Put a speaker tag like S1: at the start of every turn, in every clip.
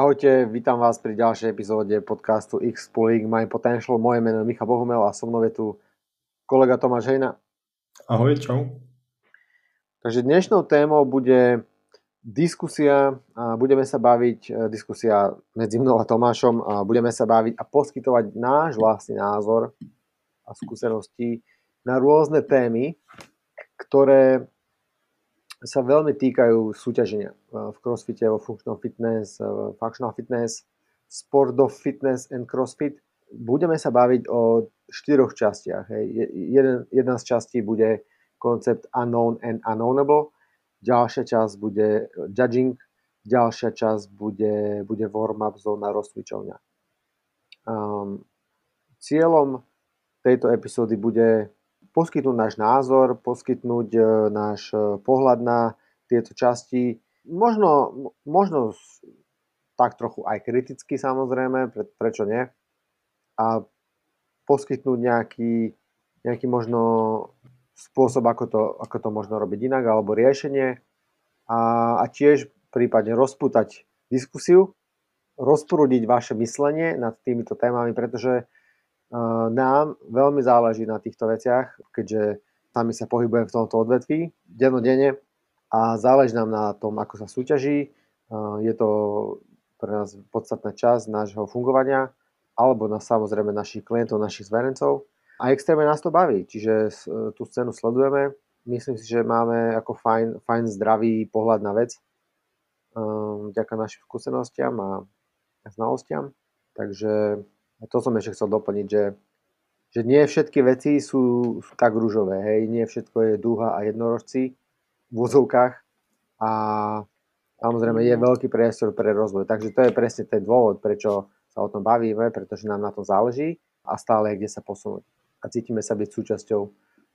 S1: Ahojte, vítam vás pri ďalšej epizóde podcastu X Pooling My Potential. Moje meno je Michal Bohumel a so mnou je tu kolega Tomáš Hejna.
S2: Ahoj, čau.
S1: Takže dnešnou témou bude diskusia a budeme sa baviť, e, diskusia medzi mnou a Tomášom a budeme sa baviť a poskytovať náš vlastný názor a skúsenosti na rôzne témy, ktoré sa veľmi týkajú súťaženia v crossfite, vo functional fitness, functional fitness, sport of fitness and crossfit. Budeme sa baviť o štyroch častiach. Hej. Jeden, jedna z častí bude koncept unknown and unknownable, ďalšia časť bude judging, ďalšia časť bude, bude warm-up zóna rozcvičovňa. Um, cieľom tejto epizódy bude poskytnúť náš názor, poskytnúť e, náš e, pohľad na tieto časti. Možno, možno tak trochu aj kriticky samozrejme, pre, prečo nie. A poskytnúť nejaký, nejaký možno spôsob, ako to, ako to možno robiť inak, alebo riešenie. A, a tiež prípadne rozputať diskusiu, rozprúdiť vaše myslenie nad týmito témami, pretože nám veľmi záleží na týchto veciach, keďže sami sa pohybujem v tomto odvetví dennodenne a záleží nám na tom, ako sa súťaží. Je to pre nás podstatná časť nášho fungovania alebo na samozrejme našich klientov, našich zverencov. A extrémne nás to baví, čiže tú scénu sledujeme. Myslím si, že máme ako fajn, fajn zdravý pohľad na vec vďaka našim skúsenostiam a znalostiam. Takže to som ešte chcel doplniť, že, že nie všetky veci sú, sú tak rúžové, hej, nie všetko je dúha a jednorožci v vozovkách a samozrejme je veľký priestor pre rozvoj. Takže to je presne ten dôvod, prečo sa o tom bavíme, pretože nám na tom záleží a stále je kde sa posunúť. A cítime sa byť súčasťou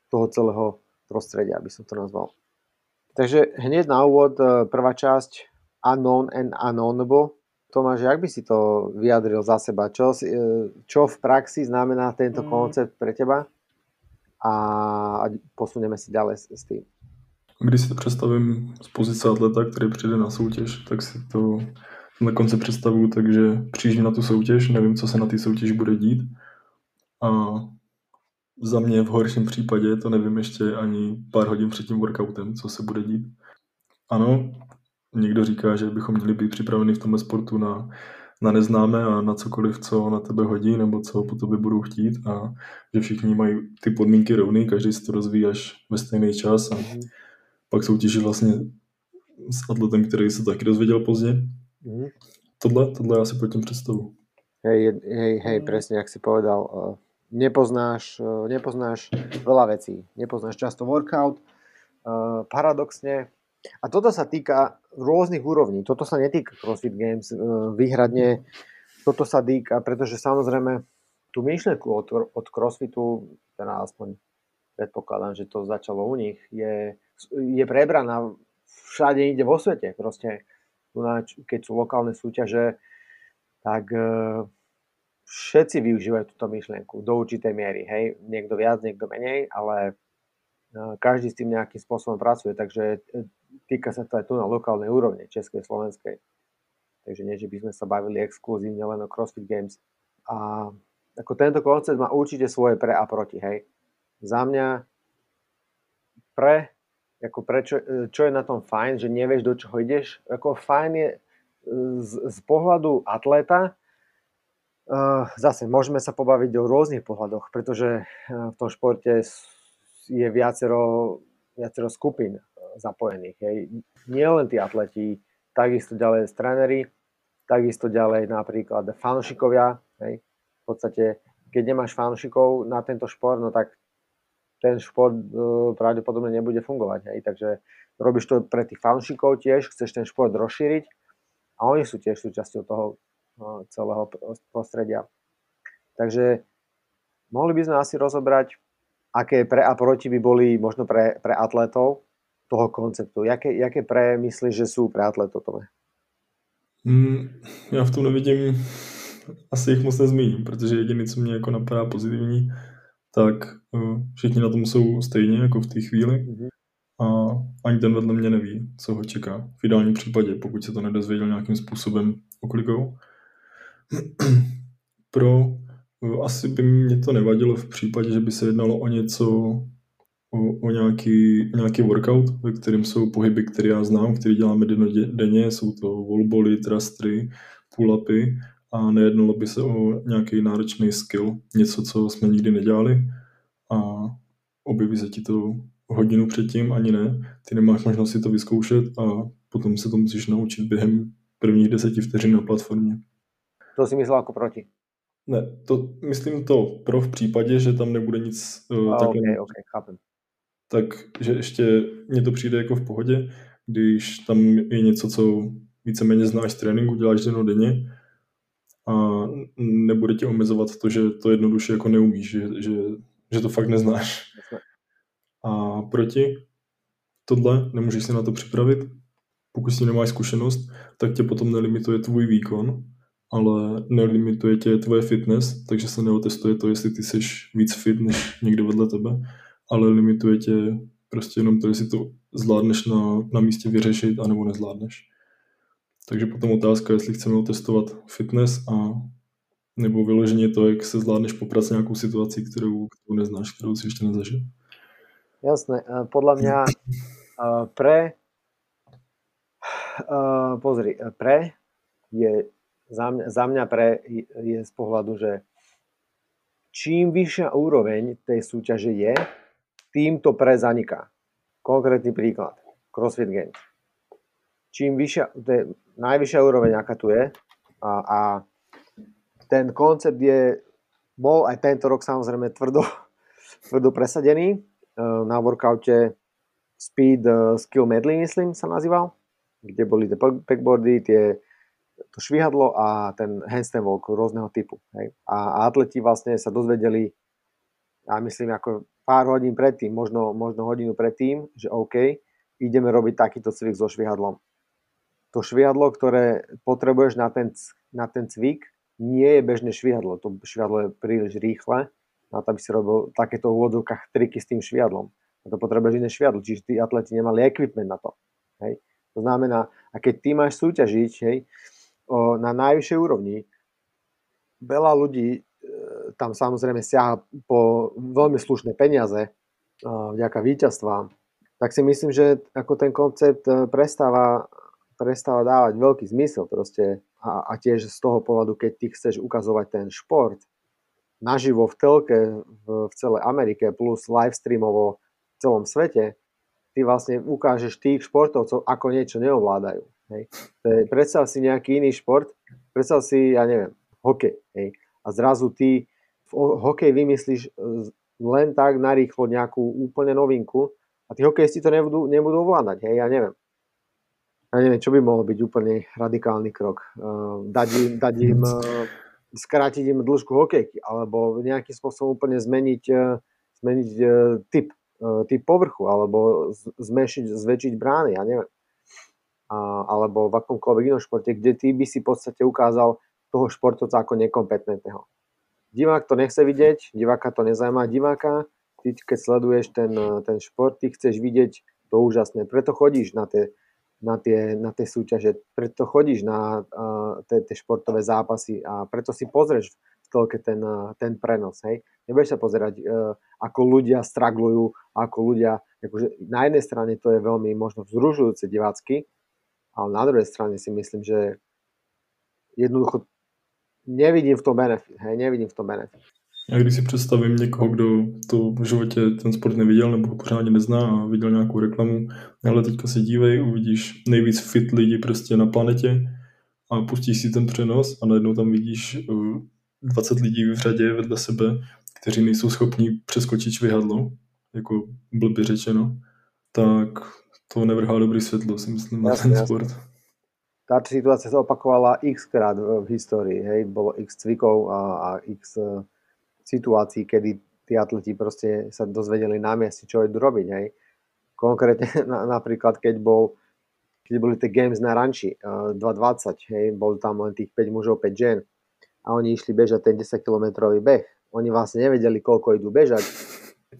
S1: toho celého prostredia, aby som to nazval. Takže hneď na úvod e, prvá časť Unknown and Unknownable. Tomáš, jak by si to vyjadril za seba? Čo, e, čo v praxi znamená tento mm. koncept pre teba? A, a posunieme si ďalej s, s tým.
S2: Když si to představím z pozice atleta, který přijde na soutěž, tak si to na konce představuju takže přijíždím na tu soutěž, nevím, co se na té soutěži bude dít. A za mě v horším případě to nevím ještě ani pár hodin před tím workoutem, co se bude dít. Ano, někdo říká, že bychom měli být připraveni v tomhle sportu na, na neznámé a na cokoliv, co na tebe hodí nebo co po tobě budou chtít a že všichni mají ty podmínky rovný, každý si to rozvíjí až ve stejný čas a mm. pak soutěží vlastně s atletem, který se taky dozvěděl pozdě. Mm. Tohle, tohle já si pod tím představu.
S1: Hej, hej, hej, presne, jak si povedal, uh, nepoznáš, uh, nepoznáš veľa vecí. Nepoznáš často workout. Uh, paradoxne, a toto sa týka rôznych úrovní. Toto sa netýka CrossFit Games e, výhradne. Toto sa týka, pretože samozrejme tú myšlenku od, od CrossFitu, teda aspoň predpokladám, že to začalo u nich, je, je prebraná všade ide vo svete. Proste, keď sú lokálne súťaže, tak e, všetci využívajú túto myšlienku do určitej miery. Hej? Niekto viac, niekto menej, ale každý s tým nejakým spôsobom pracuje. Takže týka sa to aj tu na lokálnej úrovni, českej, slovenskej. Takže nie, že by sme sa bavili exkluzívne len o CrossFit Games. A ako tento koncept má určite svoje pre a proti, hej. Za mňa pre, ako prečo, čo je na tom fajn, že nevieš, do čoho ideš. Ako fajn je z, z pohľadu atléta, zase môžeme sa pobaviť o rôznych pohľadoch, pretože v tom športe je viacero, viacero skupín zapojených. Hej. Nie len tí atleti, takisto ďalej tréneri, takisto ďalej napríklad fanúšikovia. Hej. V podstate, keď nemáš fanúšikov na tento šport, no tak ten šport uh, pravdepodobne nebude fungovať. Hej. Takže robíš to pre tých fanúšikov tiež, chceš ten šport rozšíriť a oni sú tiež súčasťou toho uh, celého prostredia. Takže mohli by sme asi rozobrať, aké pre a proti by boli možno pre, pre atletov, toho konceptu? Jaké, jaké pre myslíš, že sú pre atletov tome?
S2: Mm, já v tom nevidím, asi jich moc nezmíním, protože jediný, co mě jako napadá pozitivní, tak uh, všichni na tom jsou stejně jako v té chvíli mm-hmm. a ani ten vedle mě neví, co ho čeká. V ideálním případě, pokud se to nedozvěděl nějakým způsobem oklikou. Pro asi by mě to nevadilo v případě, že by se jednalo o něco, o, o nějaký, nějaký workout, ve kterém jsou pohyby, které já znám, které děláme denně, jsou to volboly, trastry, pull-upy a nejednalo by se o nějaký náročný skill, něco, co jsme nikdy nedělali a objeví se ti to hodinu předtím, ani ne. Ty nemáš možnost si to vyzkoušet a potom se to musíš naučit během prvních deseti vteřin na platformě.
S1: To si myslel jako proti?
S2: Ne, to myslím to pro v případě, že tam nebude nic
S1: uh, takhle. Okay, okay, chápem.
S2: Takže ještě mně to přijde jako v pohodě, když tam je něco, co víceméně znáš z tréninku, děláš denně a nebude tě omezovat to, že to jednoduše jako neumíš, že, že, že to fakt neznáš. A proti tohle nemůžeš se na to připravit, pokud si nemáš zkušenost, tak tě potom nelimituje tvůj výkon, ale nelimituje tě tvoje fitness, takže se neotestuje to, jestli ty jsi víc fit než někdo vedle tebe, ale limituje tě prostě jenom to, jestli to zvládneš na, na místě vyřešit, anebo nezvládneš. Takže potom otázka, jestli chceme otestovat fitness a nebo vyloženě to, jak se zvládneš poprat s nějakou situací, kterou, kterou neznáš, kterou si ještě nezažil.
S1: Jasné. Podľa mňa pre pozri, pre je za mňa, za mňa pre je z pohľadu, že čím vyššia úroveň tej súťaže je, tým to pre zaniká. Konkrétny príklad. CrossFit Games. Čím vyššia, to je najvyššia úroveň, aká tu je a, a ten koncept je, bol aj tento rok samozrejme tvrdo, tvrdo presadený. E, na workoute Speed e, Skill Medley, myslím, sa nazýval, kde boli tie backboardy, tie, to švihadlo a ten handstand walk rôzneho typu. Hej. A, atleti vlastne sa dozvedeli, ja myslím, ako pár hodín predtým, možno, možno hodinu predtým, že OK, ideme robiť takýto cvik so švihadlom to švihadlo, ktoré potrebuješ na ten, na ten cvik, nie je bežné švihadlo. To švihadlo je príliš rýchle, na to, aby si robil takéto úvodovkách triky s tým švihadlom. A to potrebuješ iné švihadlo, čiže tí atleti nemali equipment na to. Hej. To znamená, a keď ty máš súťažiť hej, na najvyššej úrovni, veľa ľudí e, tam samozrejme siaha po veľmi slušné peniaze uh, vďaka víťazstvám, tak si myslím, že ako ten koncept e, prestáva prestáva dávať veľký zmysel proste. A, a tiež z toho pohľadu, keď ty chceš ukazovať ten šport naživo v telke v, v celej Amerike plus live streamovo v celom svete, ty vlastne ukážeš tých športovcov, ako niečo neovládajú. Hej. Predstav si nejaký iný šport, predstav si, ja neviem, hokej. Hej. A zrazu ty v hokej vymyslíš e, len tak narýchlo nejakú úplne novinku a tí hokejisti to nebudú, nebudú ovládať. Hej, ja neviem ja neviem, čo by mohol byť úplne radikálny krok. Uh, dať im, dať im uh, skrátiť im dĺžku hokejky, alebo nejakým spôsobom úplne zmeniť, zmeniť typ, typ povrchu, alebo zmešiť, zväčšiť brány, ja neviem. Alebo v akomkoľvek inom športe, kde ty by si v podstate ukázal toho športovca ako nekompetentného. Divák to nechce vidieť, diváka to nezajíma, diváka, ty keď sleduješ ten, ten šport, ty chceš vidieť to úžasné, preto chodíš na tie na tie, na tie súťaže. Preto chodíš na uh, tie športové zápasy a preto si pozrieš v telke ten, uh, ten prenos. Hej? Nebudeš sa pozerať, uh, ako ľudia straglujú, ako ľudia, akože na jednej strane to je veľmi možno vzružujúce divácky, ale na druhej strane si myslím, že jednoducho nevidím v tom benefit. Hej? Nevidím v tom benefit.
S2: Já když si představím někoho, kdo to v životě ten sport neviděl nebo ho pořádně nezná a viděl nějakou reklamu, ale teďka se dívej, uvidíš nejvíc fit lidi prostě na planetě a pustíš si ten přenos a najednou tam vidíš 20 eh, lidí v řadě vedle sebe, kteří nejsou schopní přeskočit švihadlo, jako blbě řečeno, tak to nevrhá dobrý světlo, si myslím, na ten sport.
S1: Táto situácia sa opakovala x krát v histórii, hej, bolo x cvikov a, a x eh, situácií, kedy tí atleti proste sa dozvedeli na mieste, čo idú robiť. Hej. Konkrétne na, napríklad, keď, bol, keď boli tie games na ranči uh, 2.20, hej, bol tam len tých 5 mužov, 5 žien a oni išli bežať ten 10 kilometrový beh. Oni vlastne nevedeli, koľko idú bežať.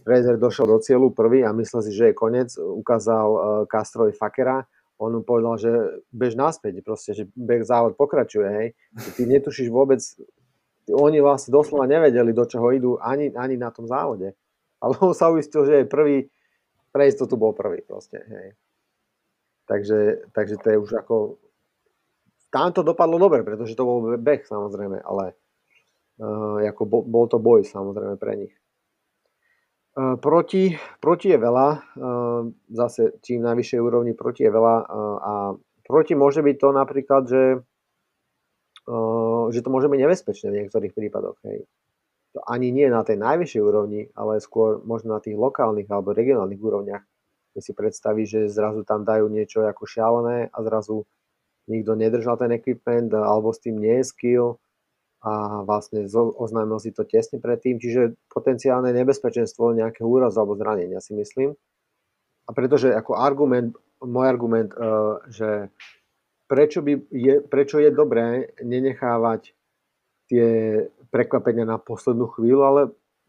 S1: Fraser došiel do cieľu prvý a myslel si, že je koniec. Ukázal uh, Castrovi Fakera. on mu povedal, že bež naspäť, proste, že beh závod pokračuje, hej. Ty netušíš vôbec, oni vlastne doslova nevedeli, do čoho idú ani, ani na tom závode. Ale on sa uistil, že je prvý, pre istotu bol prvý proste, hej. Takže, takže to je už ako... Tam to dopadlo dobre, pretože to bol beh samozrejme, ale uh, ako bol, bol to boj samozrejme pre nich. Uh, proti, proti je veľa, uh, zase čím najvyššej úrovni proti je veľa uh, a proti môže byť to napríklad, že, že to môže byť nebezpečné v niektorých prípadoch. Hej. To ani nie na tej najvyššej úrovni, ale skôr možno na tých lokálnych alebo regionálnych úrovniach keď si predstaví, že zrazu tam dajú niečo ako šialené a zrazu nikto nedržal ten equipment alebo s tým nie je skill a vlastne oznámil si to tesne predtým, čiže potenciálne nebezpečenstvo nejakého úrazu alebo zranenia si myslím. A pretože ako argument, môj argument, uh, že prečo, by je, prečo je dobré nenechávať tie prekvapenia na poslednú chvíľu, ale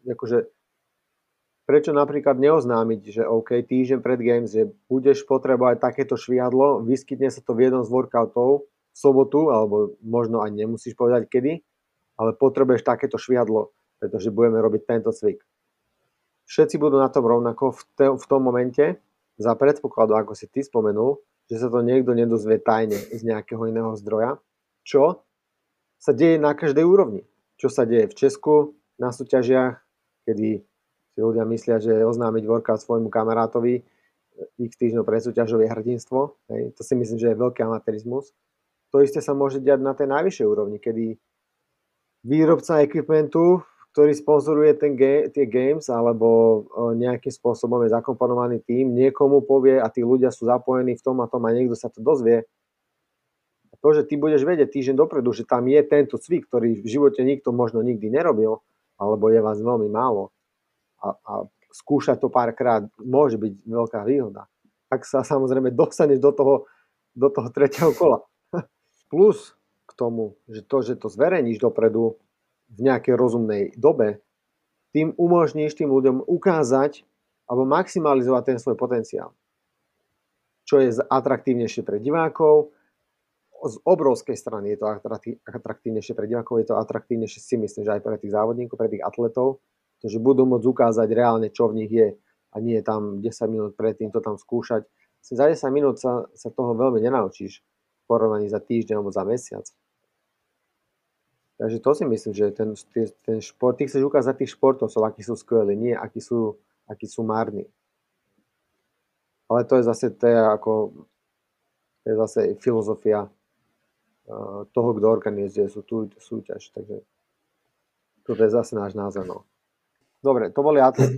S1: akože prečo napríklad neoznámiť, že OK, týždeň pred Games, že budeš potrebovať takéto šviadlo, vyskytne sa to v jednom z workoutov v sobotu, alebo možno aj nemusíš povedať kedy, ale potrebuješ takéto šviadlo, pretože budeme robiť tento cvik. Všetci budú na tom rovnako v, te, v tom momente, za predpokladu, ako si ty spomenul, že sa to niekto nedozvie tajne z nejakého iného zdroja, čo sa deje na každej úrovni. Čo sa deje v Česku na súťažiach, kedy si ľudia myslia, že oznámiť workout svojmu kamarátovi x týždňov pre súťažové hrdinstvo. Hej. To si myslím, že je veľký amatérizmus. To isté sa môže diať na tej najvyššej úrovni, kedy výrobca equipmentu, ktorý sponzoruje ten ga- tie games alebo nejakým spôsobom je zakomponovaný tým, niekomu povie a tí ľudia sú zapojení v tom a tom a niekto sa to dozvie. A to, že ty budeš vedieť týždeň dopredu, že tam je tento cvik, ktorý v živote nikto možno nikdy nerobil, alebo je vás veľmi málo, a, a skúšať to párkrát môže byť veľká výhoda. Ak sa samozrejme dostaneš do toho, do toho tretieho kola. Plus tomu, že to, že to zverejníš dopredu v nejakej rozumnej dobe, tým umožníš tým ľuďom ukázať alebo maximalizovať ten svoj potenciál. Čo je atraktívnejšie pre divákov, z obrovskej strany je to atraktívnejšie pre divákov, je to atraktívnejšie si myslím, že aj pre tých závodníkov, pre tých atletov, Takže budú môcť ukázať reálne, čo v nich je a nie tam 10 minút predtým to tam skúšať. Za 10 minút sa, sa toho veľmi nenaučíš v porovnaní za týždeň alebo za mesiac. Takže to si myslím, že ten, ten šport, ty chceš ukázať tých športovcov, akí sú skvelí, nie akí sú, akí sú márni. Ale to je zase, to je ako, to je zase filozofia uh, toho, kto organizuje sú tú súťaž. Takže toto je zase náš názor. No. Dobre, to boli atleti.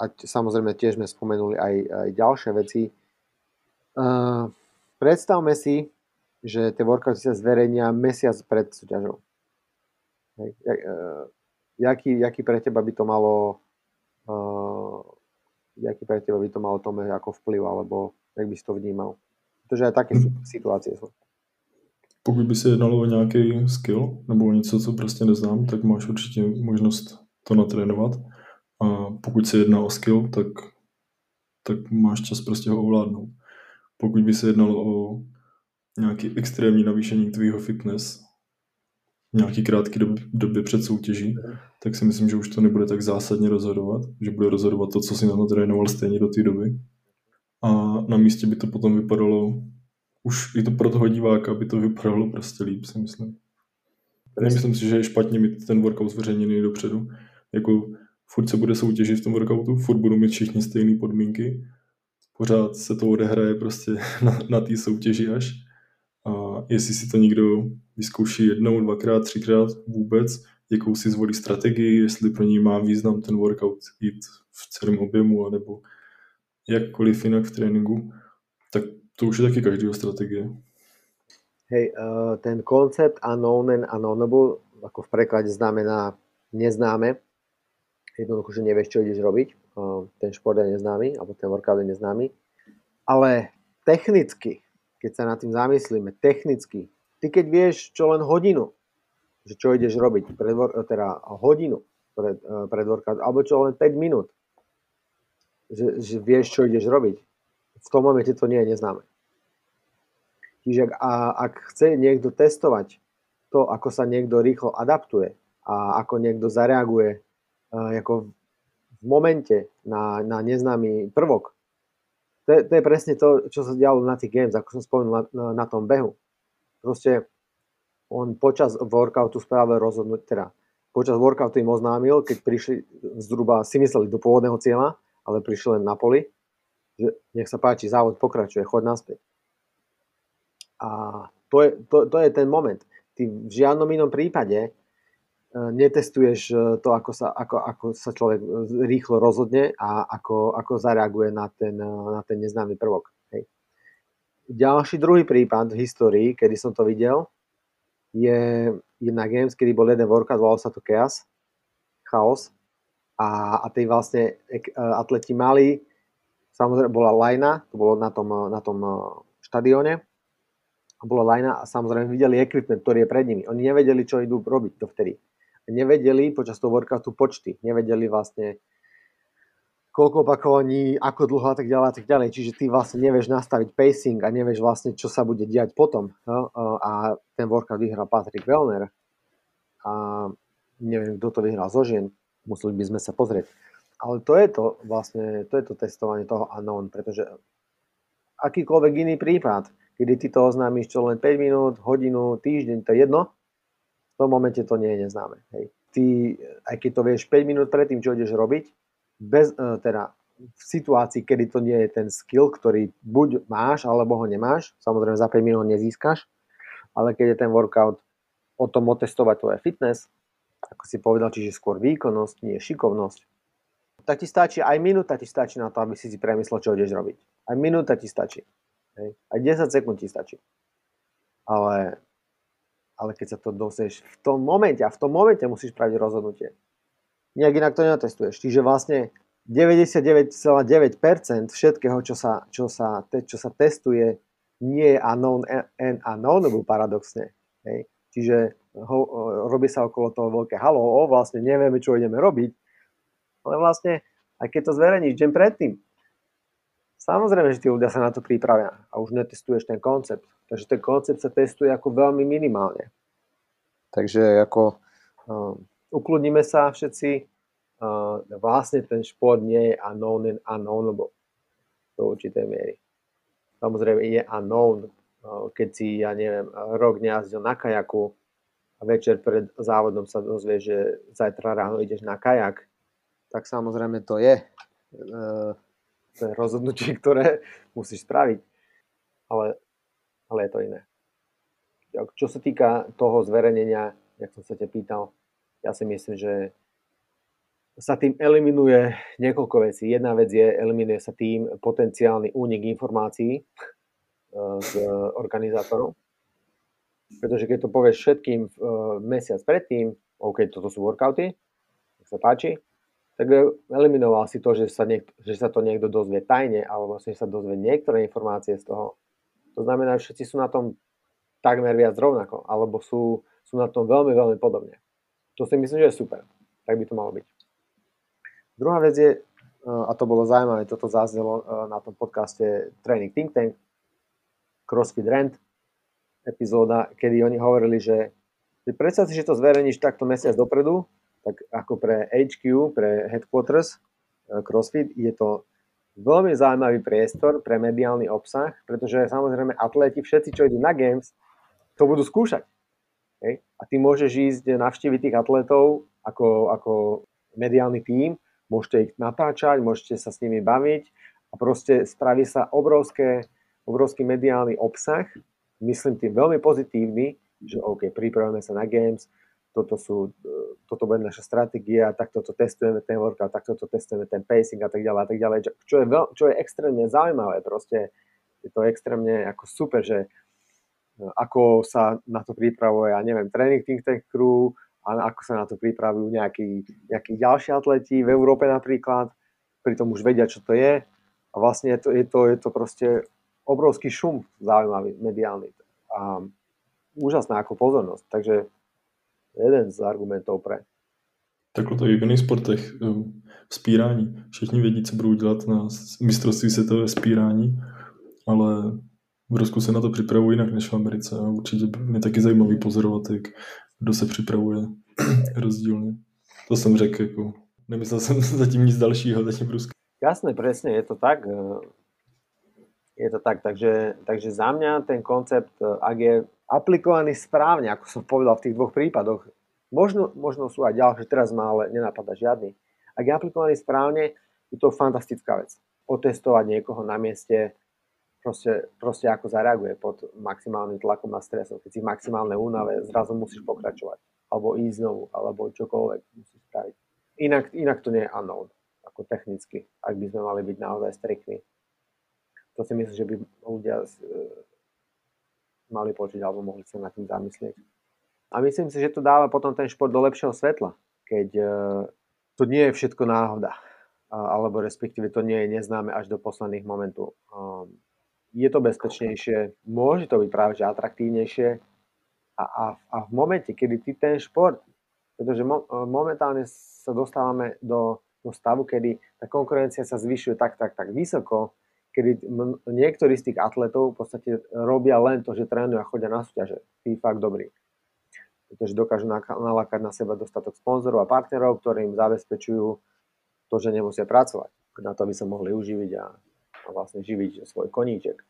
S1: A samozrejme tiež sme spomenuli aj, aj ďalšie veci. Uh, predstavme si, že tie workouty sa zverejnia mesiac pred súťažou. Hej. Uh, jaký, jaký pre teba by to malo uh, jaký pre teba by to malo tome ako vplyv, alebo jak by si to vnímal? Protože aj také situácie sú.
S2: Pokud by se jednalo o nějaký skill nebo o něco, co prostě neznám, tak máš určitě možnost to natrénovat. A pokud se jedná o skill, tak, tak máš čas prostě ho ovládnout. Pokud by se jednalo o nějaký extrémní navýšení tvýho fitness nějaký krátký dob, době před soutěží, tak si myslím, že už to nebude tak zásadně rozhodovat, že bude rozhodovat to, co si natrénoval stejně do té doby. A na místě by to potom vypadalo, už i to pro toho diváka by to vypadalo prostě líp, si myslím. Nemyslím si, že je špatně mít ten workout zveřejněný dopředu, jako furt se bude soutěžit v tom workoutu, furt budou mít všichni stejné podmínky, pořád se to odehraje prostě na, na té soutěži až. A jestli si to někdo vyzkouší jednou, dvakrát, třikrát vůbec, jakou si zvolí strategii, jestli pro ní má význam ten workout jít v celém objemu, anebo jakkoliv jinak v tréninku, tak to už je taky každého strategie.
S1: Hej, uh, ten koncept unknown and unknownable, ako v preklade znamená neznáme, jednoducho, že nevieš, čo ideš robiť. Ten šport je neznámy, alebo ten workout je neznámy. Ale technicky, keď sa nad tým zamyslíme, technicky, ty keď vieš čo len hodinu, že čo ideš robiť, pred, teda hodinu pred, e, pred alebo čo len 5 minút, že, že vieš, čo ideš robiť, v tom momente to nie je neznáme. Čiže a, ak chce niekto testovať to, ako sa niekto rýchlo adaptuje a ako niekto zareaguje uh, ako v momente na, na neznámy prvok, to je, to je presne to, čo sa dialo na tých games, ako som spomenul na, na, na tom behu. Proste on počas workoutu spravil rozhodnutie, teda počas workoutu im oznámil, keď prišli zhruba, si mysleli do pôvodného cieľa, ale prišli len na poli, že nech sa páči, závod pokračuje, choď naspäť. A to je, to, to je ten moment. Ty v žiadnom inom prípade netestuješ e, to, ako sa, ako, ako sa človek rýchlo rozhodne a ako, ako zareaguje na ten, e, na ten neznámy prvok. Hej. Ďalší druhý prípad v histórii, kedy som to videl, je, je na Games, kedy bol jeden workout, volal sa to Chaos, Chaos a, a tí vlastne atleti mali, samozrejme bola lajna, to bolo na tom, na tom štadióne, bola lajna a samozrejme videli equipment, ktorý je pred nimi. Oni nevedeli, čo idú robiť dovtedy. Nevedeli počas toho workoutu počty. Nevedeli vlastne, koľko opakovaní, ako dlho a tak ďalej a tak ďalej. Čiže ty vlastne nevieš nastaviť pacing a nevieš vlastne, čo sa bude diať potom. No? A ten workout vyhral Patrick Wellner. A neviem, kto to vyhral zo žien. Museli by sme sa pozrieť. Ale to je to vlastne, to je to testovanie toho unknown, pretože akýkoľvek iný prípad, kedy ty to oznámiš čo len 5 minút, hodinu, týždeň, to je jedno, tom momente to nie je neznáme. Hej. Ty, aj keď to vieš 5 minút predtým, čo ideš robiť, bez, e, teda v situácii, kedy to nie je ten skill, ktorý buď máš, alebo ho nemáš, samozrejme za 5 minút nezískaš, ale keď je ten workout o tom otestovať tvoje fitness, ako si povedal, čiže skôr výkonnosť, nie šikovnosť, tak ti stačí, aj minúta ti stačí na to, aby si si premyslel, čo ideš robiť. Aj minúta ti stačí. Hej. Aj 10 sekúnd ti stačí. Ale, ale keď sa to dosieš v tom momente, a v tom momente musíš spraviť rozhodnutie. Nejak inak to netestuješ. Čiže vlastne 99,9% všetkého, čo sa, čo, sa, te, čo sa testuje, nie je unknown and unknownable paradoxne. Hej. Čiže ho, robí sa okolo toho veľké halo, o, vlastne nevieme, čo ideme robiť, ale vlastne, aj keď to zverejníš deň predtým, Samozrejme, že tí ľudia sa na to pripravia a už netestuješ ten koncept. Takže ten koncept sa testuje ako veľmi minimálne. Takže ako uh, ukludníme sa všetci, uh, vlastne ten šport nie je unknown and unknownable do určitej miery. Samozrejme je unknown, uh, keď si, ja neviem, rok nejazdil na kajaku a večer pred závodom sa dozvie, že zajtra ráno ideš na kajak, tak samozrejme to je uh, to je rozhodnutie, ktoré musíš spraviť. Ale, ale je to iné. Čo sa týka toho zverejnenia, jak som sa te pýtal, ja si myslím, že sa tým eliminuje niekoľko vecí. Jedna vec je, eliminuje sa tým potenciálny únik informácií e, z organizátorov. Pretože keď to povieš všetkým e, mesiac predtým, OK, toto sú workouty, nech sa páči, tak eliminoval si to, že sa, niekto, že sa to niekto dozvie tajne, alebo vlastne sa dozvie niektoré informácie z toho. To znamená, že všetci sú na tom takmer viac rovnako, alebo sú, sú na tom veľmi, veľmi podobne. To si myslím, že je super. Tak by to malo byť. Druhá vec je, eh, a to bolo zaujímavé, toto zaznelo eh, na tom podcaste Training Think Tank, CrossFit Rant, epizóda, kedy oni hovorili, že predstav si, že to zverejníš takto mesiac dopredu tak ako pre HQ, pre headquarters eh, CrossFit je to veľmi zaujímavý priestor pre mediálny obsah, pretože samozrejme atleti, všetci, čo idú na Games, to budú skúšať. Hej? A ty môžeš ísť navštíviť tých atletov ako, ako mediálny tím, môžete ich natáčať, môžete sa s nimi baviť a proste spraví sa obrovské, obrovský mediálny obsah, myslím tým veľmi pozitívny, že OK, pripravujeme sa na Games, toto, sú, e, toto bude naša stratégia, takto to testujeme ten workout, takto to testujeme ten pacing a tak ďalej a tak ďalej, čo je, veľ, čo je extrémne zaujímavé, proste je to extrémne ako super, že e, ako sa na to pripravuje, ja neviem, Training Think Tank Crew, a ako sa na to pripravujú nejakí, nejakí ďalší atleti v Európe napríklad, pritom už vedia, čo to je. A vlastne je to, je to, je to proste obrovský šum zaujímavý, mediálny. A úžasná ako pozornosť, takže jeden z argumentov pre.
S2: Takhle to i v jiných sportech, spírání. Všichni vědí, co budou dělat na mistrovství světové spírání, ale v Rusku se na to připravují jinak než v Americe a určitě mě taky zajímavý pozorovat, jak kdo se připravuje rozdílně. To jsem řekl, jako, nemyslel jsem zatím nic dalšího, zatím v Rusku.
S1: Jasné, presne, je to tak. Je to tak, takže, takže za mňa ten koncept, ak je aplikovaný správne, ako som povedal v tých dvoch prípadoch, možno, možno sú aj ďalšie, teraz ma ale nenapadá žiadny. Ak je aplikovaný správne, je to fantastická vec. Otestovať niekoho na mieste, proste, proste ako zareaguje pod maximálnym tlakom a stresom. Keď si v maximálnej únave, zrazu musíš pokračovať. Alebo ísť znovu, alebo čokoľvek musíš spraviť. Inak, inak to nie je unknown, ako technicky, ak by sme mali byť naozaj striktní. To si myslím, že by ľudia e, mali počuť alebo mohli sa nad tým zamyslieť. A myslím si, že to dáva potom ten šport do lepšieho svetla, keď e, to nie je všetko náhoda, alebo respektíve to nie je neznáme až do posledných momentov. Je to bezpečnejšie, môže to byť práve že atraktívnejšie a, a, a v momente, kedy ty ten šport, pretože mo, momentálne sa dostávame do, do stavu, kedy tá konkurencia sa zvyšuje tak, tak, tak vysoko, kedy niektorí z tých atletov v podstate robia len to, že trénujú a chodia na súťaže. Tí fakt dobrí. Pretože dokážu nalákať na seba dostatok sponzorov a partnerov, ktorí im zabezpečujú to, že nemusia pracovať. Na to, aby sa mohli uživiť a a vlastne živiť svoj koníček.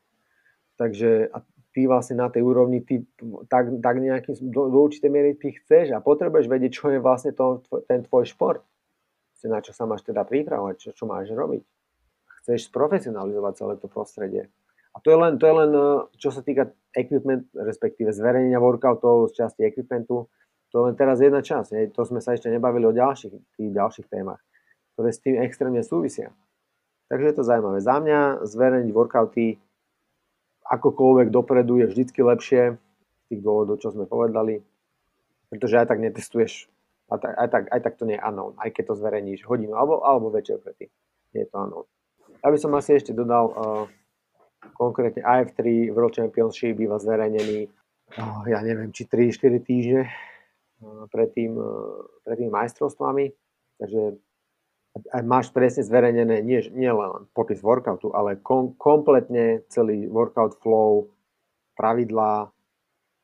S1: Takže a ty vlastne na tej úrovni, ty tak, tak nejakým, do, do určitej miery ty chceš a potrebuješ vedieť, čo je vlastne to, ten tvoj šport. Na čo sa máš teda pripravovať, čo, čo máš robiť. Chceš sprofesionalizovať celé to prostredie. A to je len, to je len čo sa týka equipment, respektíve zverejnenia workoutov z časti equipmentu, to je len teraz jedna časť. Hej. To sme sa ešte nebavili o ďalších, tých ďalších témach, ktoré s tým extrémne súvisia. Takže je to zaujímavé. Za mňa zverejniť workouty akokoľvek dopredu je vždycky lepšie z tých dôvodov, čo sme povedali, pretože aj tak netestuješ, aj tak, aj tak, aj tak to nie je unknown, aj keď to zverejníš hodinu alebo, alebo večer predtým. Nie je to unknown. Ja by som asi ešte dodal uh, konkrétne IF3 World Championship býva zverejnený uh, ja neviem, či 3-4 týždne uh, pred, tým, uh, pred tými majstrovstvami, takže a máš presne zverejnené nie, nie len popis workoutu, ale kom, kompletne celý workout flow, pravidlá.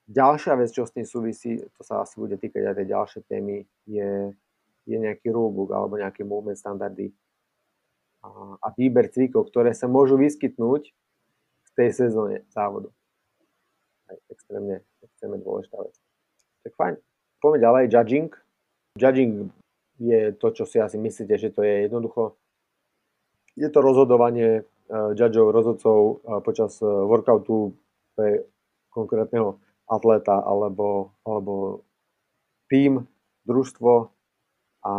S1: Ďalšia vec, čo s tým súvisí, to sa asi bude týkať aj tej ďalšej témy, je, je nejaký rulebook alebo nejaké movement standardy a, výber cvikov, ktoré sa môžu vyskytnúť v tej sezóne závodu. Aj extrémne, extrémne dôležitá vec. Tak fajn. Poďme ďalej, judging. Judging je to, čo si asi myslíte, že to je jednoducho. Je to rozhodovanie uh, judgeov, rozhodcov uh, počas uh, workoutu pre konkrétneho atleta alebo, alebo tým, družstvo a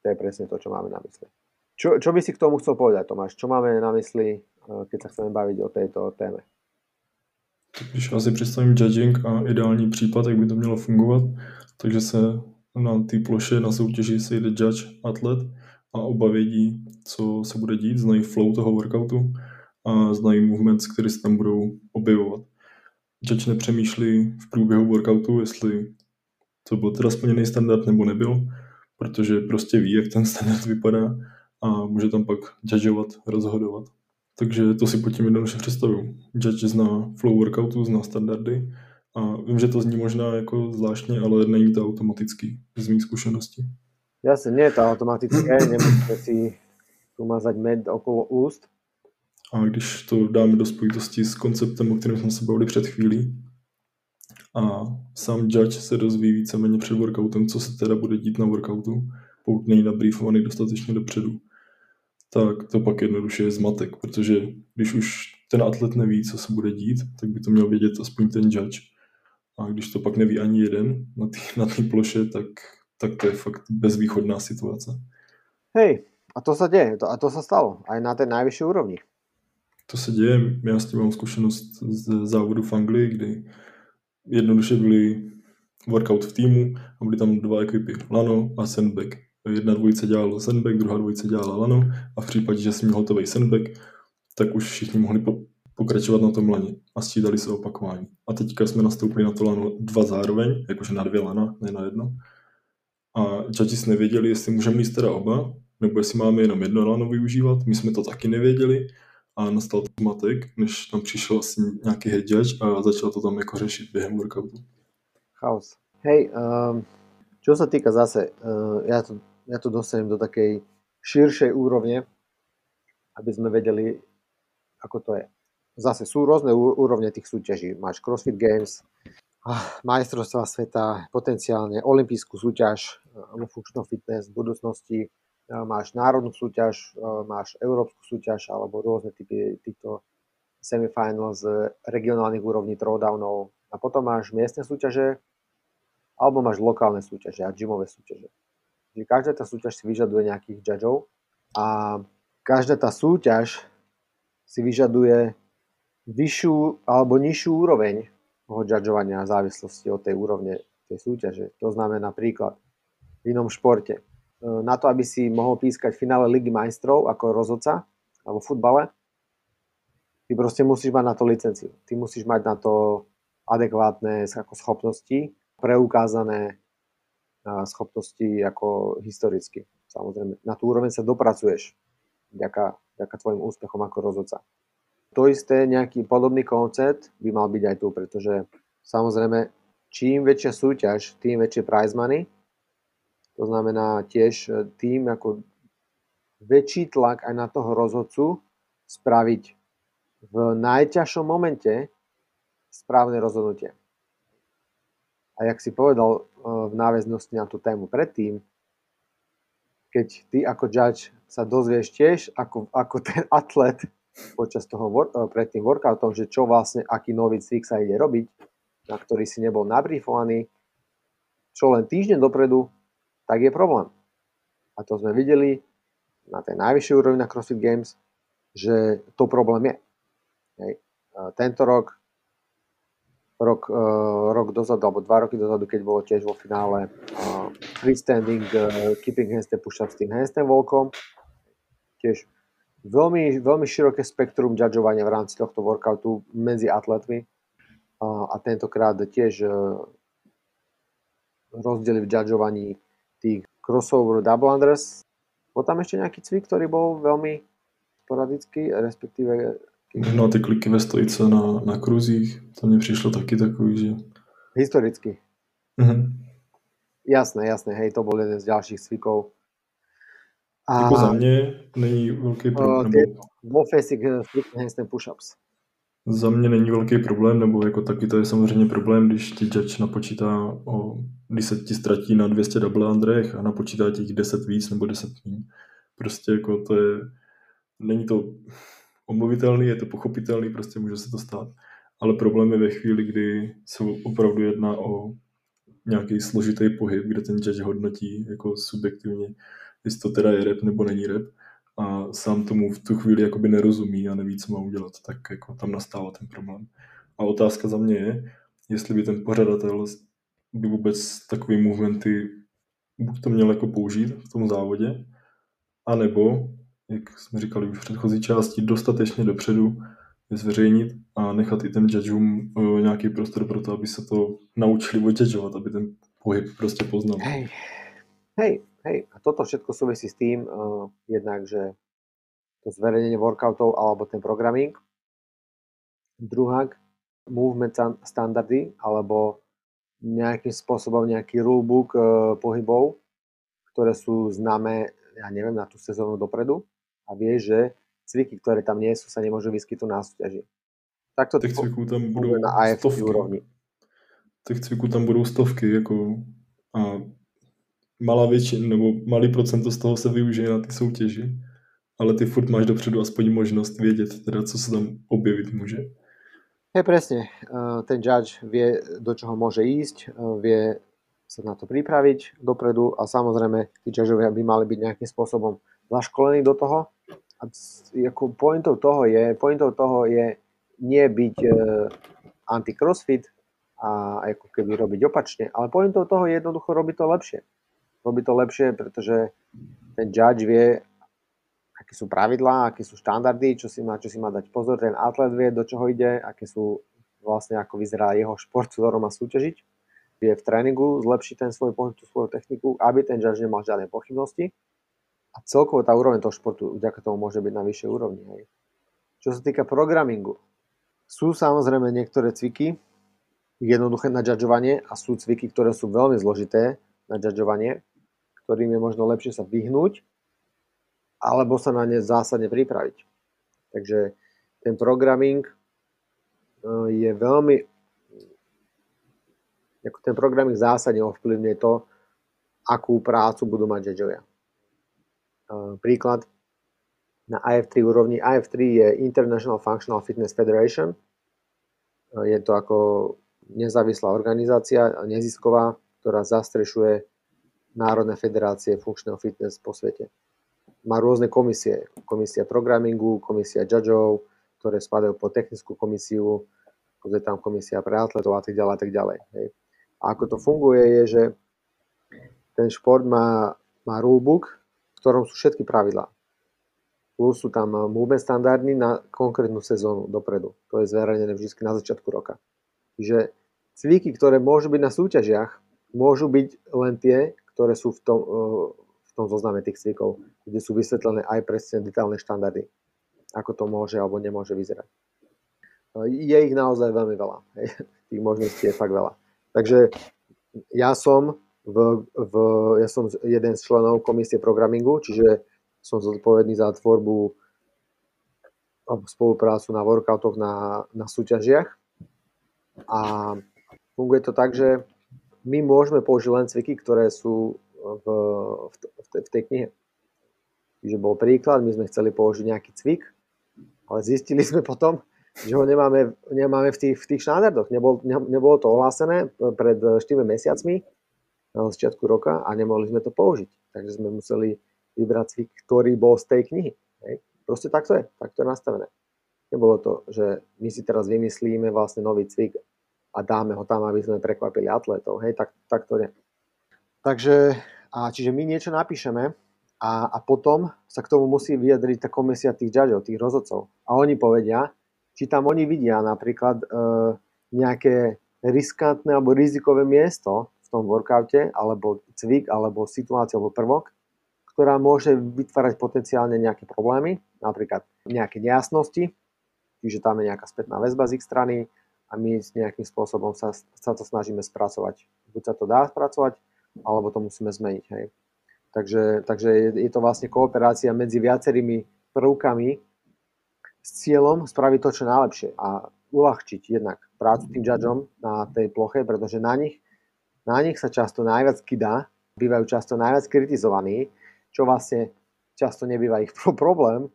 S1: to je presne to, čo máme na mysli. Čo, čo by si k tomu chcel povedať, Tomáš? Čo máme na mysli, keď sa chceme baviť o tejto téme?
S2: Když já si judging a ideální případ, jak by to mělo fungovat, takže se na té ploše na soutěži se jde judge, atlet a oba vědí, co se bude dít, znají flow toho workoutu a znají movements, které se tam budou objevovat. Judge nepřemýšlí v průběhu workoutu, jestli to byl teda splněný standard nebo nebyl, protože prostě ví, jak ten standard vypadá a může tam pak judgeovat, rozhodovat. Takže to si pod tím jednoduše představuju. Judge zná flow workoutu, zná standardy a vím, že to zní možná jako zvláštně, ale není to automatický z mých zkušeností.
S1: Jasne, nie je to automatické, nemusíte si umazať med okolo úst.
S2: A když to dáme do spojitosti s konceptem, o kterém jsme se bavili před chvílí, a sám judge se dozví víceméně před workoutem, co se teda bude dít na workoutu, pokud není nabriefovaný dostatečně dopředu, tak to pak jednoduše je zmatek, protože když už ten atlet neví, co se bude dít, tak by to měl vědět aspoň ten judge. A když to pak neví ani jeden na té na ploše, tak, tak to je fakt bezvýchodná situace.
S1: Hej, a to se děje, to, a to se stalo, aj na té nejvyšší úrovni.
S2: To se děje, já s tím mám zkušenost z závodu v Anglii, kdy jednoduše byli workout v týmu a byly tam dva ekipy, Lano a Sandbag. Jedna dvojice dělala Sandbag, druhá dvojice dělala Lano a v případě, že jsem měl hotový Sandbag, tak už všichni mohli pokračovat na tom lani a střídali se opakování. A teďka jsme nastoupili na to lano dva zároveň, jakože na dvě lana, ne na jedno. A judges nevěděli, jestli můžeme mít teda oba, nebo jestli máme jenom jedno lano využívat. My jsme to taky nevěděli a nastal zmatek, než tam přišel asi nějaký heďač a začal to tam jako řešit během workoutu.
S1: Chaos. Hej, um, čo sa týka zase, uh, ja, to, ja to dostanem do takej širšej úrovne, aby sme vedeli, ako to je. Zase sú rôzne úrovne tých súťaží. Máš CrossFit Games, majstrovstvá sveta, potenciálne olimpijskú súťaž vo funkčnom fitness v budúcnosti, máš národnú súťaž, máš európsku súťaž alebo rôzne typy týchto semifinals z regionálnych úrovní throwdownov a potom máš miestne súťaže alebo máš lokálne súťaže a gymové súťaže. Čiže každá tá súťaž si vyžaduje nejakých judgeov a každá tá súťaž si vyžaduje vyššiu alebo nižšiu úroveň toho judžovania v závislosti od tej úrovne tej súťaže. To znamená napríklad v inom športe. E, na to, aby si mohol pískať finále Ligy majstrov ako rozhodca alebo v futbale, ty proste musíš mať na to licenciu. Ty musíš mať na to adekvátne schopnosti, preukázané schopnosti ako historicky. Samozrejme, na tú úroveň sa dopracuješ vďaka, vďaka tvojim úspechom ako rozhodca. To isté, nejaký podobný koncept by mal byť aj tu, pretože samozrejme, čím väčšia súťaž, tým väčšie prize money. To znamená tiež e, tým ako väčší tlak aj na toho rozhodcu spraviť v najťažšom momente správne rozhodnutie. A jak si povedal e, v náväznosti na tú tému predtým, keď ty ako judge sa dozvieš tiež, ako, ako ten atlet počas toho eh, pred tým workoutom, že čo vlastne, aký nový cvik sa ide robiť, na ktorý si nebol nabrifovaný, čo len týždeň dopredu, tak je problém. A to sme videli na tej najvyššej úrovni na CrossFit Games, že to problém je. Hej. Tento rok, rok, uh, rok dozadu, alebo dva roky dozadu, keď bolo tiež vo finále uh, freestanding, uh, keeping handstand push-up s tým handstand walkom, tiež veľmi, veľmi široké spektrum judžovania v rámci tohto workoutu medzi atletmi a, a tentokrát tiež uh, rozdiely v judžovaní tých crossover double unders. Bol tam ešte nejaký cvik, ktorý bol veľmi sporadický, respektíve...
S2: Možná tie kliky ve stojice na, na kruzích, to mne prišlo taký takový, že...
S1: Historicky.
S2: Mhm.
S1: Jasné, jasné, hej, to bol jeden z ďalších cvikov
S2: a jako za mě není velký problém.
S1: Nebo... basic handstand push-ups.
S2: Za mě není velký problém, nebo jako taky to je samozřejmě problém, když ti judge napočítá, o, když se ti ztratí na 200 double underech a napočítá ti 10 víc nebo 10 méně. Prostě jako to je, není to omluvitelný, je to pochopitelný, prostě může se to stát. Ale problém je ve chvíli, kdy se opravdu jedná o nějaký složitý pohyb, kde ten judge hodnotí jako subjektivně jestli to teda je rep nebo není rep a sám tomu v tu chvíli jakoby nerozumí a neví, co má udělat, tak jako tam nastává ten problém. A otázka za mě je, jestli by ten pořadatel by vůbec takový movementy buď to měl jako použít v tom závodě, anebo, jak jsme říkali v předchozí části, dostatečně dopředu je zveřejnit a nechat i těm judgeům uh, nějaký prostor pro to, aby se to naučili odjudžovat, aby ten pohyb prostě poznal.
S1: Hej, hej, Hej, a toto všetko súvisí s tým, uh, jednak, že to zverejnenie workoutov alebo ten programming. Druhák, movement standardy alebo nejakým spôsobom nejaký rulebook uh, pohybov, ktoré sú známe, ja neviem, na tú sezónu dopredu a vie, že cviky, ktoré tam nie sú, sa nemôžu vyskytnúť na súťaži.
S2: Takto těch cviků tam budou
S1: na AFC stovky. úrovni.
S2: Těch cviků tam budou stovky, jako a malá většina, nebo malý procento z toho se využije na ty soutěži, ale ty furt máš dopředu aspoň možnost vědět, teda, co se tam objevit může.
S1: Je presne. Ten judge vie, do čoho môže ísť, vie sa na to pripraviť dopredu a samozrejme tí judgeovia by mali byť nejakým spôsobom zaškolení do toho. A ako pointou toho je, pointou toho je nie byť e, anti-crossfit a ako keby robiť opačne, ale pointou toho je jednoducho robiť to lepšie robí to lepšie, pretože ten judge vie, aké sú pravidlá, aké sú štandardy, čo si má, čo si má dať pozor, ten atlet vie, do čoho ide, aké sú vlastne, ako vyzerá jeho šport, ktorom má súťažiť. Vie v tréningu zlepšiť ten svoj pohyb, tú svoju techniku, aby ten judge nemal žiadne pochybnosti. A celkovo tá úroveň toho športu vďaka tomu môže byť na vyššej úrovni. Hej. Čo sa týka programingu, sú samozrejme niektoré cviky jednoduché na judžovanie a sú cviky, ktoré sú veľmi zložité na judžovanie, ktorým je možno lepšie sa vyhnúť alebo sa na ne zásadne pripraviť. Takže ten programming e, je veľmi ten programming zásadne ovplyvňuje to, akú prácu budú mať judgeovia. E, príklad, na IF3 úrovni. IF3 je International Functional Fitness Federation. Je to ako nezávislá organizácia, nezisková, ktorá zastrešuje národné federácie funkčného fitness po svete. Má rôzne komisie. Komisia programingu, komisia judgeov, ktoré spadajú po technickú komisiu, je tam komisia pre atletov a tak ďalej a tak ďalej. Hej. A ako to funguje je, že ten šport má, má rulebook, ktorom sú všetky pravidlá plus sú tam eh, movement standardy na konkrétnu sezónu dopredu. To je zverejnené vždy na začiatku roka. Čiže cviky, ktoré môžu byť na súťažiach, môžu byť len tie, ktoré sú v tom, eh, v tom zozname tých cvikov, kde sú vysvetlené aj presne detálne štandardy, ako to môže alebo nemôže vyzerať. Je ich naozaj veľmi veľa. Tých možností je fakt veľa. Takže ja som, v, v, ja som jeden z členov komisie programingu, čiže som zodpovedný za tvorbu alebo spoluprácu na workoutoch na, na súťažiach. A funguje to tak, že my môžeme použiť len cviky, ktoré sú v, v, v, tej, v tej knihe. Čiže bol príklad, my sme chceli použiť nejaký cvik, ale zistili sme potom, že ho nemáme, nemáme v, tých, v tých štandardoch. Nebol, ne, nebolo to ohlásené pred 4 mesiacmi na začiatku roka a nemohli sme to použiť. Takže sme museli vybrať cvik, ktorý bol z tej knihy. Hej. Proste tak to je, tak to je nastavené. Nebolo to, že my si teraz vymyslíme vlastne nový cvik a dáme ho tam, aby sme prekvapili atletov. Hej, tak, tak to nie. Takže, a čiže my niečo napíšeme a, a potom sa k tomu musí vyjadriť tá komisia tých judgeov, tých rozhodcov. A oni povedia, či tam oni vidia napríklad e, nejaké riskantné alebo rizikové miesto tom workoute, alebo cvik, alebo situácia, alebo prvok, ktorá môže vytvárať potenciálne nejaké problémy, napríklad nejaké nejasnosti, čiže tam je nejaká spätná väzba z ich strany a my nejakým spôsobom sa, sa to snažíme spracovať. Buď sa to dá spracovať, alebo to musíme zmeniť. Hej. Takže, takže je, je to vlastne kooperácia medzi viacerými prvkami s cieľom spraviť to čo najlepšie a uľahčiť jednak prácu tým judgeom na tej ploche, pretože na nich, na nich sa často najviac kydá, bývajú často najviac kritizovaní čo vlastne často nebýva ich problém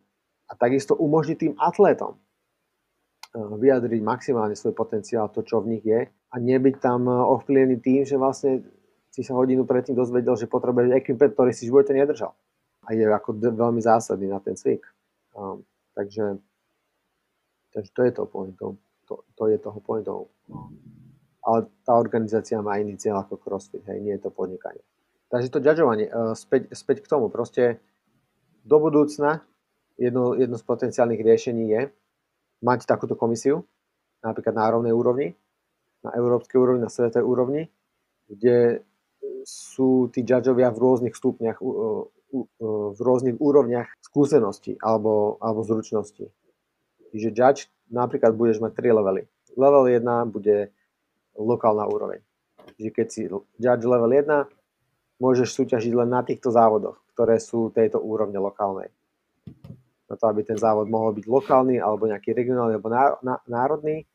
S1: a takisto umožniť tým atletom eh, vyjadriť maximálne svoj potenciál, to, čo v nich je a nebyť tam eh, ovplyvnený tým, že vlastne si sa hodinu predtým dozvedel, že potrebuješ ekvipment, ktorý si v živote nedržal. A je ako veľmi zásadný na ten cvik. Um, takže, takže to je to pointom. To, to je toho pointom. Ale tá organizácia má iný cieľ ako CrossFit, hej, nie je to podnikanie. Takže to judžovanie, uh, späť, späť k tomu, proste do budúcna jedno, jedno z potenciálnych riešení je mať takúto komisiu, napríklad na národnej úrovni, na európskej úrovni, na svetovej úrovni, kde sú tí judgeovia v rôznych stupniach, v rôznych úrovniach skúsenosti alebo, alebo zručnosti. Čiže judge napríklad budeš mať tri levely. Level 1 bude lokálna úroveň. Čiže keď si judge level 1, môžeš súťažiť len na týchto závodoch, ktoré sú tejto úrovne lokálnej. Na to, aby ten závod mohol byť lokálny, alebo nejaký regionálny, alebo národný,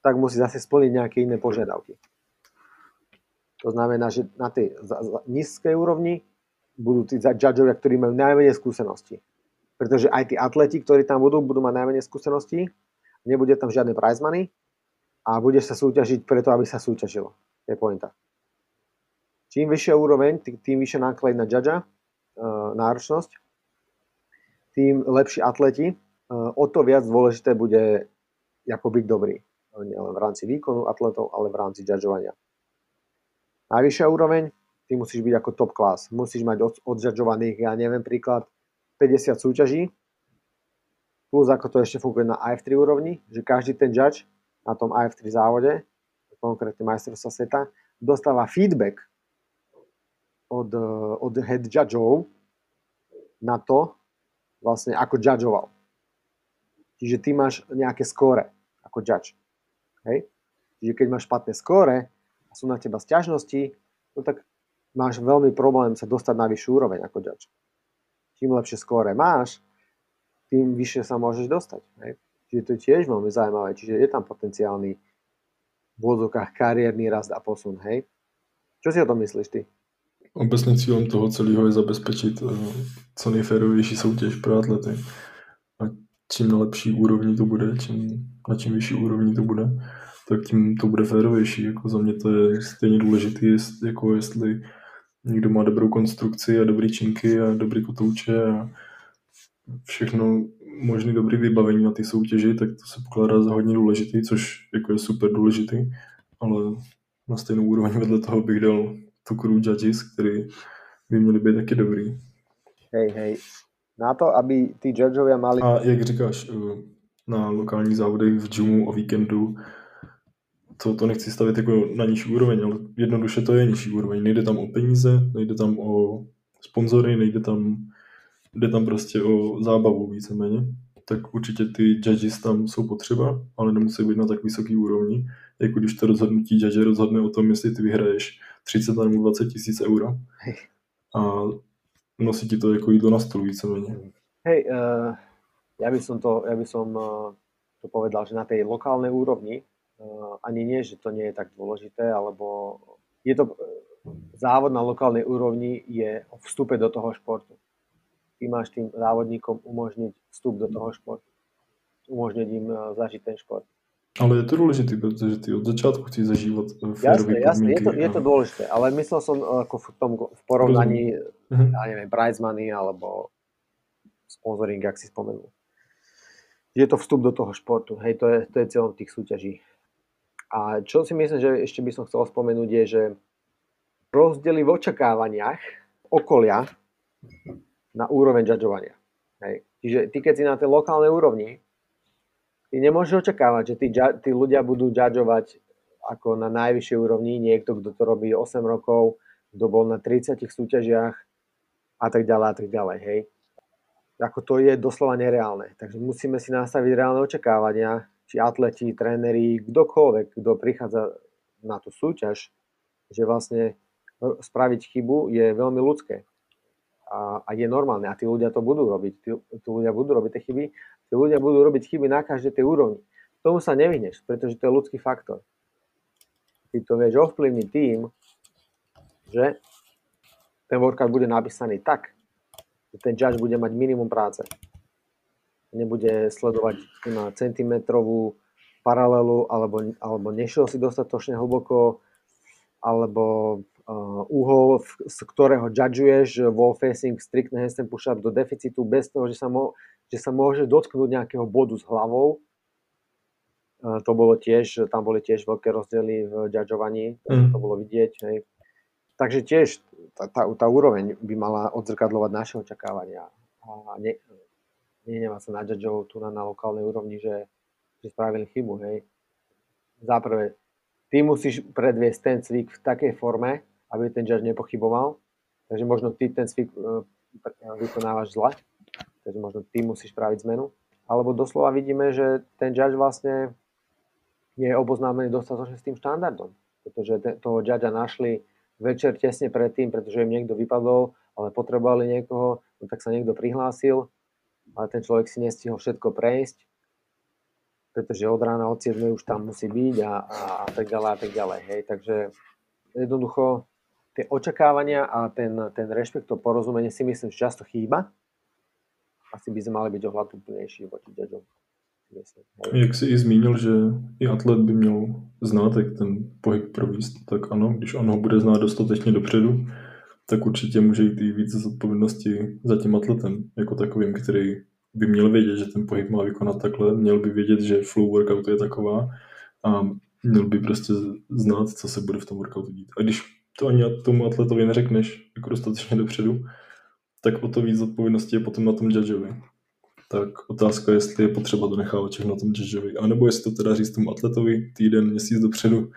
S1: tak musí zase splniť nejaké iné požiadavky. To znamená, že na tej nízkej úrovni budú tí judgeovia, ktorí majú najmenej skúseností. Pretože aj tí atleti, ktorí tam budú, budú mať najmenej skúseností, nebude tam žiadne prize money a budeš sa súťažiť preto, aby sa súťažilo. Je pointa. Čím vyššia úroveň, tým vyššia náklad na judge, uh, náročnosť, tým lepší atleti, uh, o to viac dôležité bude ako byť dobrý. Nielen v rámci výkonu atletov, ale v rámci judgeovania. Najvyššia úroveň, ty musíš byť ako top class. Musíš mať od, odžadžovaných, ja neviem, príklad 50 súťaží, plus ako to ešte funguje na IF3 úrovni, že každý ten judge na tom IF3 závode, konkrétne majstrovstva sveta, dostáva feedback od, od head judgeov na to, vlastne ako judgeoval. Čiže ty máš nejaké skóre ako judge. Hej? Čiže keď máš špatné skóre a sú na teba sťažnosti, no tak máš veľmi problém sa dostať na vyššiu úroveň ako judge. Čím lepšie skóre máš, tým vyššie sa môžeš dostať. Hej? Čiže to je tiež veľmi zaujímavé. Čiže je tam potenciálny v úvodzovkách kariérny rast a posun. Hej? Čo si o tom myslíš ty?
S2: Obecně cílem toho celého je zabezpečit eh, co nejférovější soutěž pro atlety. A čím na lepší úrovni to bude, čím, na čím vyšší úrovni to bude, tak tím to bude férovější. Jako za mě to je stejně důležité, jako jestli někdo má dobrou konstrukci a dobrý činky a dobrý kotouče a všechno možný dobrý vybavení na ty soutěži, tak to se pokládá za hodně důležitý, což jako je super důležitý, ale na stejnou úroveň vedle toho bych dal tu crew judges, který by měli být taky dobrý.
S1: Hej, hej. Na to, aby ty judgeovia mali...
S2: A jak říkáš, eh, na lokálních závodech v džumu o víkendu, to, to nechci stavit jako na nižší úroveň, ale jednoduše to je nižší úroveň. Nejde tam o peníze, nejde tam o sponzory, nejde tam, jde tam prostě o zábavu víceméně. Tak určitě ty judges tam jsou potřeba, ale nemusí být na tak vysoký úrovni, jako když to rozhodnutí judge rozhodne o tom, jestli ty vyhraješ 30 nebo 20 tisíc euro. A nosí ti to jako jídlo na stůl víceméně.
S1: Hej, uh, ja by som to, ja by som uh, to povedal, že na tej lokálnej úrovni uh, ani nie, že to nie je tak dôležité, alebo je to závod na lokálnej úrovni je o vstupe do toho športu. Ty máš tým závodníkom umožniť vstup do toho športu. Umožniť im uh, zažiť ten šport.
S2: Ale je to důležité, protože ty od začátku chceš zažívat
S1: Jasné, jasné, je to, je to dôležité, ale myslel som ako v, tom, v porovnaní, uh-huh. ja neviem, prize money alebo sponsoring, ak si spomenul. Je to vstup do toho športu, hej, to je, to je cieľom tých súťaží. A čo si myslím, že ešte by som chcel spomenúť je, že rozdiely v očakávaniach okolia na úroveň judžovania. Hej. Čiže ty, keď si na tej lokálnej úrovni, ty nemôžeš očakávať, že tí, tí ľudia budú judžovať ako na najvyššej úrovni niekto, kto to robí 8 rokov, kto bol na 30 súťažiach a tak ďalej a tak ďalej, hej. Ako to je doslova nereálne. Takže musíme si nastaviť reálne očakávania, či atleti, tréneri, kdokoľvek, kto prichádza na tú súťaž, že vlastne spraviť chybu je veľmi ľudské. A, a je normálne. A tí ľudia to budú robiť. Tí, tí ľudia budú robiť tie chyby Tí ľudia budú robiť chyby na každej tej úrovni. Tomu sa nevyhneš, pretože to je ľudský faktor. Ty to vieš ovplyvniť tým, že ten workout bude napísaný tak, že ten judge bude mať minimum práce. Nebude sledovať na centimetrovú paralelu, alebo, alebo nešiel si dostatočne hlboko, alebo uhol, z ktorého judgeuješ wall facing, strict handstand push-up do deficitu bez toho, že sa, mo, že sa môže dotknúť nejakého bodu s hlavou. To bolo tiež, tam boli tiež veľké rozdiely v judgeovaní, mm. to bolo vidieť. Hej. Takže tiež tá, tá, tá úroveň by mala odzrkadlovať naše očakávania. A ne, nenevá sa na judgeov tu na, na lokálnej úrovni, že, že spravili chybu. Hej. Záprve, ty musíš predviesť ten cvik v takej forme, aby ten judge nepochyboval. Takže možno ty ten cvik e, vykonávaš zle, takže možno ty musíš spraviť zmenu. Alebo doslova vidíme, že ten judge vlastne nie je oboznámený dostatočne s tým štandardom, pretože toho judgea našli večer tesne predtým, pretože im niekto vypadol, ale potrebovali niekoho, no tak sa niekto prihlásil, ale ten človek si nestihol všetko prejsť, pretože od rána od 7 už tam musí byť a, a tak ďalej a tak ďalej. Hej. Takže jednoducho tie očakávania a ten, ten rešpekt, to porozumenie si myslím, že často chýba. Asi by sme mali byť ohľadúplnejší voči ďaďom.
S2: Jak jsi i zmínil, že i atlet by měl znát, jak ten pohyb províst, tak ano, když on ho bude znát dostatečně dopředu, tak určitě může jít i víc zodpovědnosti za tím atletem, jako takovým, který by měl vědět, že ten pohyb má vykonat takhle, měl by vědět, že flow workoutu je taková a měl by prostě znát, co se bude v tom workoutu dít. A když to ani tomu atletovi neřekneš jako dostatečně dopředu, tak o to víc odpovědnosti je potom na tom judgeovi. Tak otázka je, jestli je potřeba to nechávat všechno na tom judgeovi, anebo jestli to teda říct tomu atletovi týden, měsíc dopředu,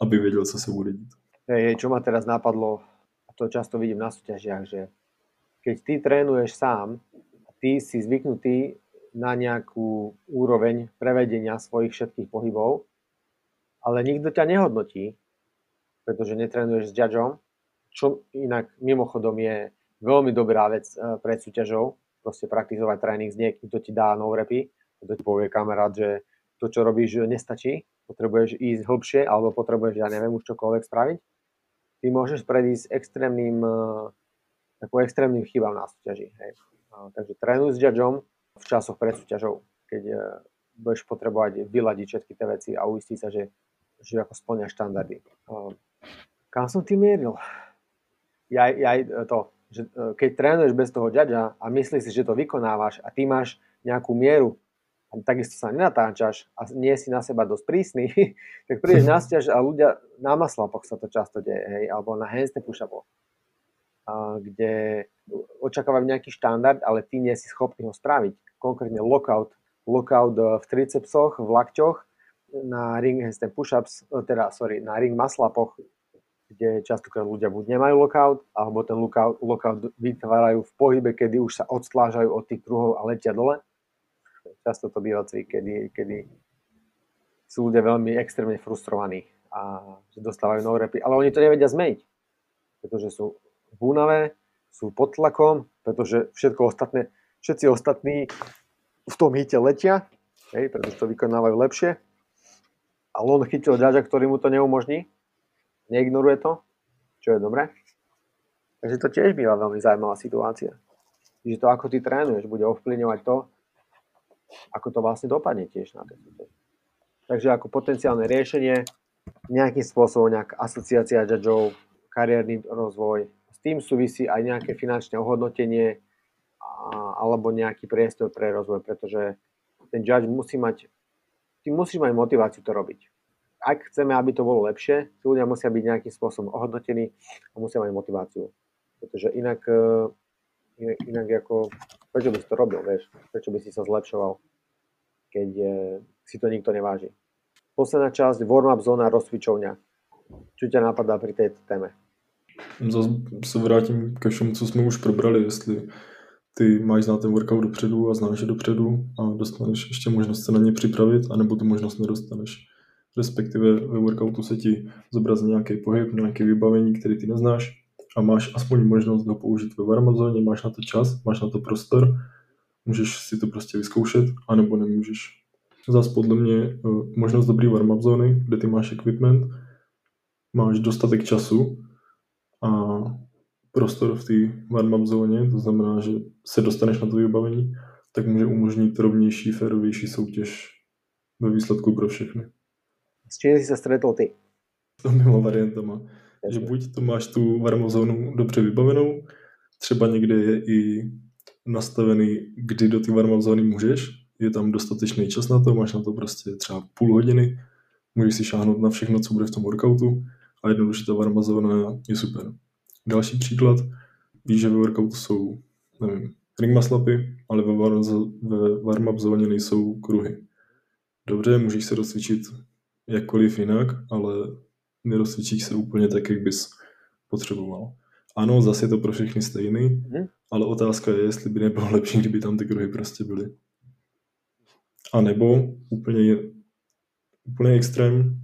S2: aby věděl, co se bude dít.
S1: Hej, čo ma teraz napadlo, a to často vidím na súťažiach, že keď ty trénuješ sám, ty si zvyknutý na nejakú úroveň prevedenia svojich všetkých pohybov, ale nikto ťa nehodnotí, pretože netrenuješ s judgeom, čo inak mimochodom je veľmi dobrá vec eh, pred súťažou, proste praktizovať tréning s niekým, kto ti dá no repy, kto ti povie kamarát, že to, čo robíš, nestačí, potrebuješ ísť hlbšie, alebo potrebuješ, ja neviem, už čokoľvek spraviť. Ty môžeš predísť extrémnym, eh, takú extrémnym chybám na súťaži. Hej. Takže trénuj s judgeom v časoch pred súťažou, keď budeš potrebovať vyladiť všetky tie veci a uistiť sa, že, že ako splňa štandardy. Kam som ty mieril? Ja, ja to, že e, keď trénuješ bez toho ďaďa a myslíš si, že to vykonávaš a ty máš nejakú mieru a takisto sa nenatáčaš a nie si na seba dosť prísny, tak prídeš na stiaž a ľudia na maslapoch sa to často deje, hej, alebo na handstand push kde očakávajú nejaký štandard, ale ty nie si schopný ho spraviť. Konkrétne lockout, lockout e, v tricepsoch, v lakťoch, na ring handstand push-ups, e, teda sorry, na ring maslapoch kde častokrát ľudia buď nemajú lockout, alebo ten lockout, lockout vytvárajú v pohybe, kedy už sa odstlážajú od tých kruhov a letia dole. Často to býva cvik, kedy, kedy sú ľudia veľmi extrémne frustrovaní a dostávajú no repy, ale oni to nevedia zmeniť, pretože sú v únave, sú pod tlakom, pretože všetko ostatné, všetci ostatní v tom hite letia, hej, pretože to vykonávajú lepšie, ale on chytil ďaďa, ktorý mu to neumožní neignoruje to, čo je dobré. Takže to tiež býva veľmi zaujímavá situácia. Čiže to, ako ty trénuješ, bude ovplyvňovať to, ako to vlastne dopadne tiež na tej súťaži. Takže ako potenciálne riešenie, nejakým spôsobom nejaká asociácia judgeov, kariérny rozvoj, s tým súvisí aj nejaké finančné ohodnotenie a, alebo nejaký priestor pre rozvoj, pretože ten judge musí mať, ty musíš mať motiváciu to robiť ak chceme, aby to bolo lepšie, tí ľudia musia byť nejakým spôsobom ohodnotení a musia mať motiváciu. Pretože inak, e, inak, inak ako, prečo by si to robil, vieš? Prečo by si sa zlepšoval, keď e, si to nikto neváži. Posledná časť, warm-up zóna, rozcvičovňa. Čo ťa napadá pri tejto téme?
S2: Zase se vrátím ke všemu, co jsme už probrali, jestli ty máš znát ten workout dopředu a znáš je dopředu a dostaneš ještě možnost se na ně připravit, anebo tu možnost nedostaneš respektive ve workoutu se ti zobrazí nějaký pohyb, nějaké vybavení, který ty neznáš a máš aspoň možnost ho použít ve warm máš na to čas, máš na to prostor, můžeš si to prostě vyzkoušet, anebo nemůžeš. Zas podle mě eh, možnost dobrý warm zóny, kde ty máš equipment, máš dostatek času a prostor v té warm zóně, to znamená, že se dostaneš na to vybavení, tak může umožnit rovnější, férovější soutěž ve výsledku pro všechny.
S1: S čím si sa stretol ty?
S2: S oběma variantama. Že buď to máš tu varmou zónu dobře vybavenou, třeba někde je i nastavený, kdy do ty varmou zóny můžeš, je tam dostatečný čas na to, máš na to prostě třeba půl hodiny, můžeš si šáhnout na všechno, co bude v tom workoutu a jednoduše ta varma zóna je super. Další příklad, víš, že ve workoutu jsou, nevím, ring maslapy, ale ve, warm-up zóně nejsou kruhy. Dobře, můžeš se rozcvičit jakkoliv jinak, ale nerozcvičíš se úplně tak, jak bys potřeboval. Ano, zase je to pro všechny stejný, mm. ale otázka je, jestli by nebylo lepší, kdyby tam ty kruhy prostě byly. A nebo úplně, úplně extrém,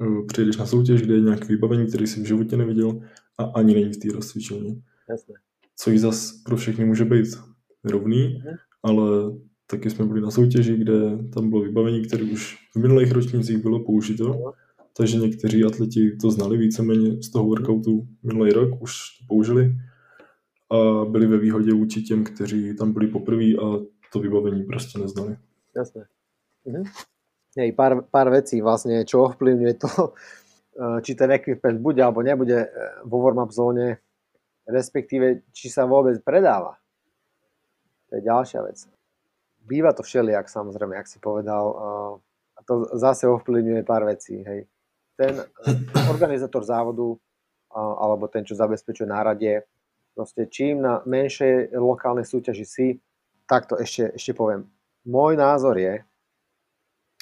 S2: eh, přijdeš na soutěž, kde je nějaké vybavení, který jsi v životě neviděl a ani není v té rozcvičení.
S1: Jasné.
S2: Což zase pro všechny může být rovný, mm. ale taky jsme byli na soutěži, kde tam bylo vybavení, které už v minulých ročnících bylo použito, takže někteří atleti to znali víceméně z toho workoutu minulý rok, už to použili a byli ve výhodě vůči těm, kteří tam byli poprvé a to vybavení prostě neznali.
S1: Jasné. Mhm. Hej, pár, pár vecí vlastne, čo ovplyvňuje to, či ten equipment bude alebo nebude eh, vo warm-up zóne, respektíve či sa vôbec predáva. To je ďalšia vec býva to všelijak samozrejme, jak si povedal. A to zase ovplyvňuje pár vecí. Hej. Ten organizátor závodu alebo ten, čo zabezpečuje náradie, proste čím na menšej lokálnej súťaži si, tak to ešte, ešte poviem. Môj názor je,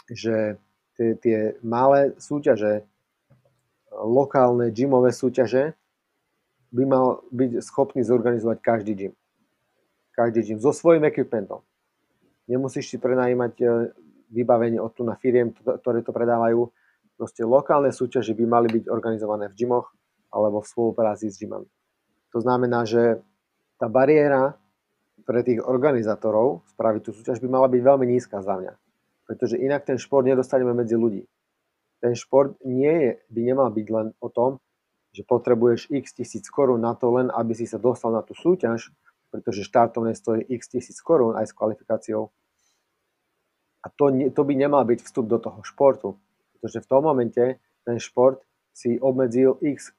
S1: že tie, tie malé súťaže, lokálne gymové súťaže, by mal byť schopný zorganizovať každý gym. Každý gym so svojím equipmentom nemusíš si prenajímať e, vybavenie od tu na firiem, ktoré to predávajú. Proste lokálne súťaže by mali byť organizované v gymoch alebo v spolupráci s gymami. To znamená, že tá bariéra pre tých organizátorov spraviť tú súťaž by mala byť veľmi nízka za mňa. Pretože inak ten šport nedostaneme medzi ľudí. Ten šport nie je, by nemal byť len o tom, že potrebuješ x tisíc korún na to len, aby si sa dostal na tú súťaž, pretože štartovné stojí x tisíc korún aj s kvalifikáciou. A to, to by nemal byť vstup do toho športu. Pretože v tom momente ten šport si obmedzil x,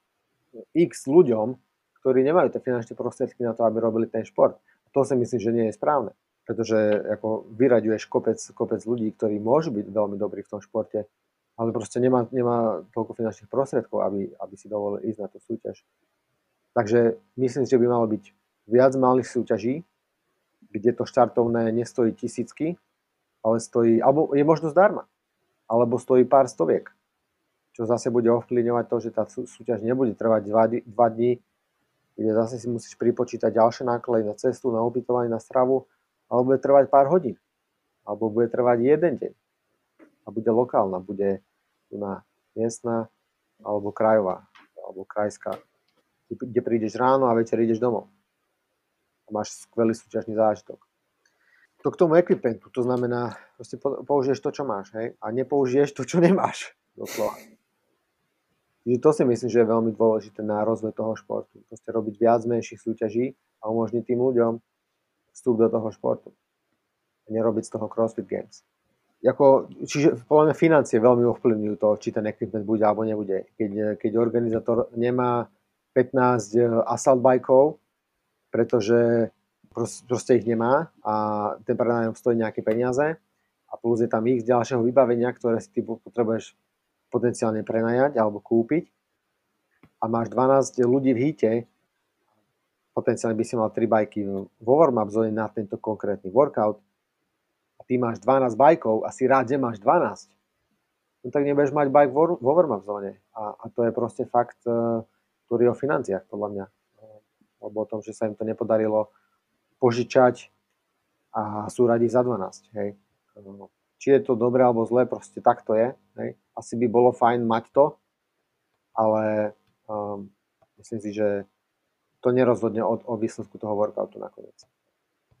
S1: x ľuďom, ktorí nemajú tie finančné prostriedky na to, aby robili ten šport. A to si myslím, že nie je správne. Pretože ako vyraďuješ kopec, kopec ľudí, ktorí môžu byť veľmi dobrí v tom športe, ale proste nemá, nemá toľko finančných prostriedkov, aby, aby si dovolil ísť na tú súťaž. Takže myslím že by malo byť viac malých súťaží, kde to štartovné nestojí tisícky, ale stojí, alebo je možno zdarma, alebo stojí pár stoviek, čo zase bude ovplyvňovať to, že tá súťaž nebude trvať dva, dva dní, kde zase si musíš pripočítať ďalšie náklady na cestu, na ubytovanie, na stravu, alebo bude trvať pár hodín, alebo bude trvať jeden deň a bude lokálna, bude na miestna alebo krajová, alebo krajská, kde prídeš ráno a večer ideš domov. A máš skvelý súťažný zážitok. To k tomu ekvipentu, to znamená, proste použiješ to, čo máš, hej, a nepoužiješ to, čo nemáš, doslova. Čiže to si myslím, že je veľmi dôležité na rozvoj toho športu. Proste robiť viac menších súťaží a umožniť tým ľuďom vstup do toho športu. A nerobiť z toho CrossFit Games ako, čiže podľa mňa financie veľmi ovplyvňujú to, či ten equipment bude alebo nebude. Keď, keď organizátor nemá 15 eh, assault bajkov, pretože proste ich nemá a ten prenájom stojí nejaké peniaze a plus je tam ich ďalšieho vybavenia, ktoré si ty potrebuješ potenciálne prenajať alebo kúpiť a máš 12 ľudí v hite, potenciálne by si mal 3 bajky vo warm-up zóne na tento konkrétny workout, ty máš 12 bajkov a si rád, že máš 12, no tak nebudeš mať bajk vo, warm-up zóne. A, a to je proste fakt, ktorý je o financiách, podľa mňa. Alebo o tom, že sa im to nepodarilo požičať a sú radi za 12. Hej. Či je to dobré alebo zlé, proste tak to je. Hej. Asi by bolo fajn mať to, ale um, myslím si, že to nerozhodne od, o výsledku toho workoutu nakoniec.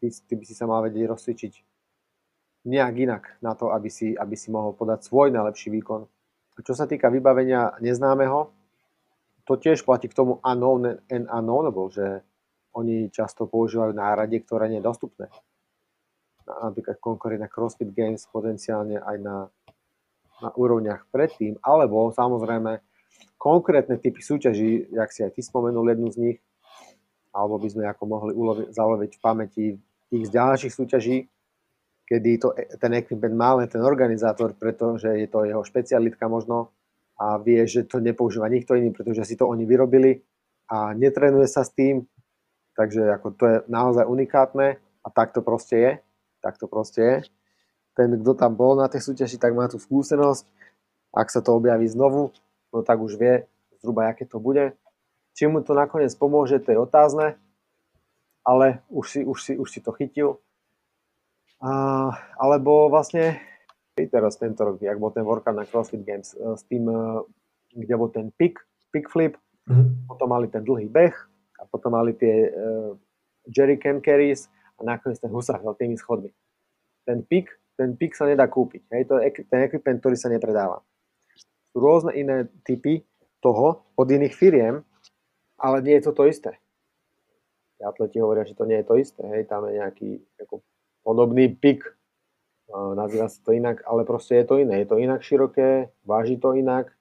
S1: Ty, ty by si sa mal vedieť rozcvičiť nejak inak na to, aby si, aby si mohol podať svoj najlepší výkon. Čo sa týka vybavenia neznámeho, to tiež platí k tomu unknown and unknownable, že oni často používajú náradie, ktoré nie je dostupné. Napríklad konkurie na CrossFit Games potenciálne aj na, na úrovniach predtým, alebo samozrejme konkrétne typy súťaží, jak si aj ty spomenul jednu z nich, alebo by sme ako mohli uloviť, zaloviť v pamäti tých z ďalších súťaží, kedy to, ten equipment má len ten organizátor, pretože je to jeho špecialitka možno a vie, že to nepoužíva nikto iný, pretože si to oni vyrobili a netrenuje sa s tým, takže ako to je naozaj unikátne a tak to proste je. Tak to proste je. Ten, kto tam bol na tej súťaži, tak má tú skúsenosť. Ak sa to objaví znovu, no tak už vie zhruba, aké to bude. Či mu to nakoniec pomôže, to je otázne, ale už si, už si, už si to chytil alebo vlastne teraz tento rok, ak bol ten workout na CrossFit Games e, s tým, e, kde bol ten pick, pick flip, mm-hmm. potom mali ten dlhý beh a potom mali tie uh, jerry can carries a nakoniec ten husák tými schodmi. Ten pick, ten pick sa nedá kúpiť. Hej, to je ten equipment, ktorý sa nepredáva. Sú rôzne iné typy toho od iných firiem, ale nie je to to isté. Atleti hovoria, že to nie je to isté. Hej, tam je nejaký ako podobný pik, nazýva sa to inak, ale proste je to iné. Je to inak široké, váži to inak,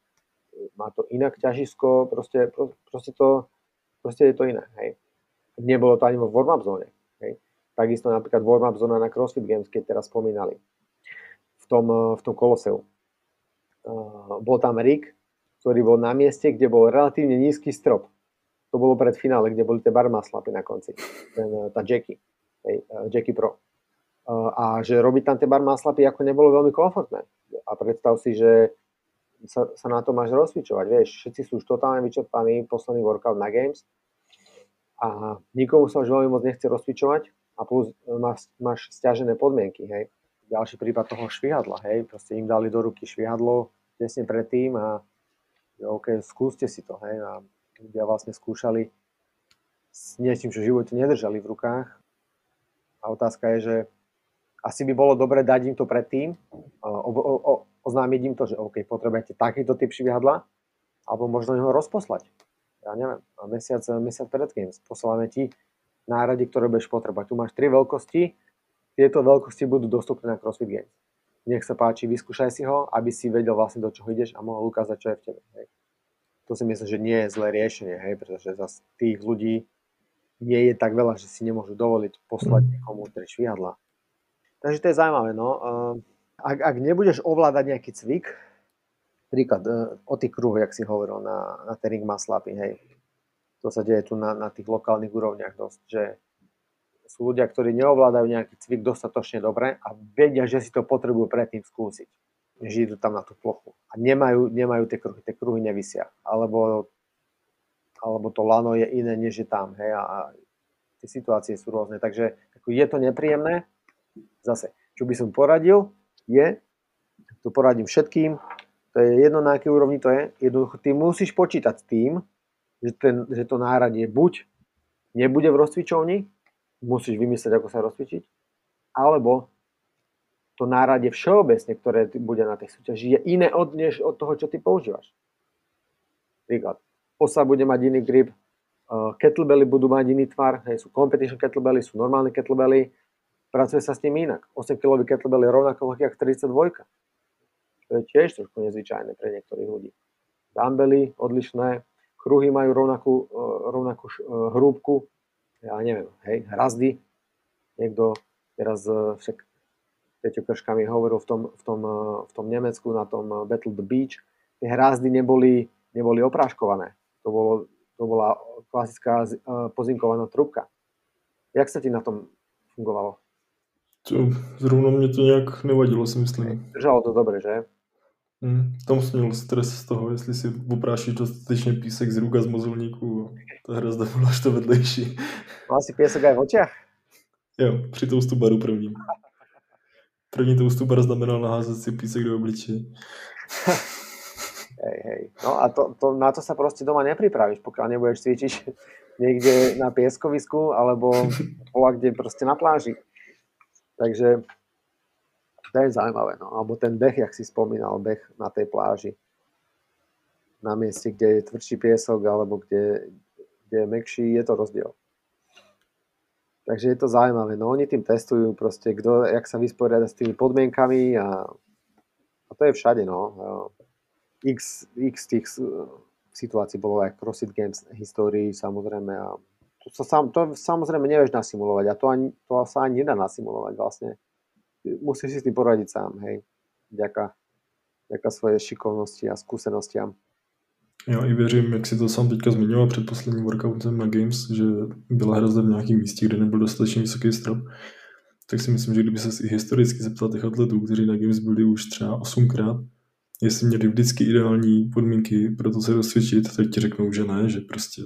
S1: má to inak ťažisko, proste, proste, to, proste je to iné. Hej. Nebolo to ani vo warm-up zóne. Hej. Takisto napríklad warm-up zóna na CrossFit Games, keď teraz spomínali v tom, v tom koloseu. Uh, bol tam Rick, ktorý bol na mieste, kde bol relatívne nízky strop. To bolo pred finále, kde boli tie barmaslapy na konci. Ten, tá Jackie. Hej, Jackie Pro a že robiť tam tie bar maslapy ako nebolo veľmi komfortné. A predstav si, že sa, sa na to máš rozcvičovať, vieš, všetci sú už totálne vyčerpaní, posledný workout na Games a nikomu sa už veľmi moc nechce rozcvičovať a a plus máš, máš stiažené podmienky, hej. Ďalší prípad toho švihadla, hej, proste im dali do ruky švihadlo tesne predtým a že OK, skúste si to, hej, a ľudia vlastne skúšali s niečím, čo v živote nedržali v rukách. A otázka je, že asi by bolo dobre dať im to predtým, o, o, o, oznámiť im to, že OK, potrebujete takýto typ švihadla, alebo možno ho rozposlať. Ja neviem, mesiac, mesiac pred Games posielame ti nárade, ktoré budeš potrebovať. Tu máš tri veľkosti, tieto veľkosti budú dostupné na CrossFit Games. Nech sa páči, vyskúšaj si ho, aby si vedel vlastne do čoho ideš a mohol ukázať, čo je v tebe. Hej. To si myslím, že nie je zlé riešenie, hej, pretože zase tých ľudí nie je tak veľa, že si nemôžu dovoliť poslať niekomu tri švihadla. Takže to je zaujímavé. No. Ak, ak nebudeš ovládať nejaký cvik, príklad e, o tých kruhoch, jak si hovoril, na, na ten ring maslapy, hej. To sa deje tu na, na tých lokálnych úrovniach dosť, že sú ľudia, ktorí neovládajú nejaký cvik dostatočne dobre a vedia, že si to potrebujú predtým skúsiť, než idú tam na tú plochu. A nemajú, nemajú tie kruhy, tie kruhy nevisia. Alebo alebo to lano je iné, než je tam. Hej, a tie situácie sú rôzne. Takže ako je to nepríjemné. Zase, čo by som poradil, je, to poradím všetkým, to je jedno na akej úrovni to je, jednoducho ty musíš počítať s tým, že, ten, že to náradie buď nebude v rozcvičovni, musíš vymyslieť, ako sa rozcvičiť, alebo to náradie všeobecne, ktoré bude na tej súťaži, je iné od, než od toho, čo ty používaš. Príklad osa bude mať iný grip, uh, kettlebelly budú mať iný tvar, hej, sú competition kettlebelly, sú normálne kettlebelly, pracuje sa s tým inak. 8 kg kettlebell je rovnako veľký ako 32. To je tiež trošku nezvyčajné pre niektorých ľudí. Dumbbelly odlišné, kruhy majú rovnakú, uh, rovnakú uh, hrúbku, ja neviem, hej, hrazdy. Niekto teraz však Peťo Krška mi hovoril v tom, v, tom, v tom Nemecku na tom Battle the Beach, tie hrazdy neboli, neboli opráškované. To, bolo, to bola klasická pozinkovaná trubka. Jak sa ti na tom fungovalo?
S2: To, zrovna mě to nějak nevadilo, si myslím.
S1: Držalo to dobre, že?
S2: Mm, tam jsem měl stres z toho, jestli si oprášíš dostatečně písek z rúk a z mozolníku. Ta hra byla až to vedlejší.
S1: Mal si piesok aj v očiach?
S2: Jo, při toustu baru prvním. První toustu bar znamenal naházet si písek do obličeje.
S1: Hej, hej. No a to, to, na to sa proste doma nepripravíš, pokiaľ nebudeš cvičiť niekde na pieskovisku alebo bola kde proste na pláži. Takže to je zaujímavé. No. Alebo ten beh, jak si spomínal, beh na tej pláži. Na mieste, kde je tvrdší piesok alebo kde, kde je mekší, je to rozdiel. Takže je to zaujímavé. No oni tým testujú proste, kto, jak sa vysporiada s tými podmienkami a, a to je všade. No x, x tých situácií bolo aj CrossFit Games histórii samozrejme a to, sa sam, to samozrejme nevieš nasimulovať a to, ani, to sa ani nedá nasimulovať vlastne. Musíš si s tým poradiť sám, hej. Ďaká, ďaká svoje šikovnosti a skúsenostiam.
S2: Já i věřím, jak si to sám teďka zmiňoval před posledním workoutem na Games, že byla hra v nějakém místě, kde nebyl dostatečně vysoký strop, tak si myslím, že kdyby se historicky zeptal těch atletů, kteří na Games byli už třeba 8krát, jestli měli vždycky ideální podmínky pro to se rozsvědčit, tak ti řeknou, že ne, že prostě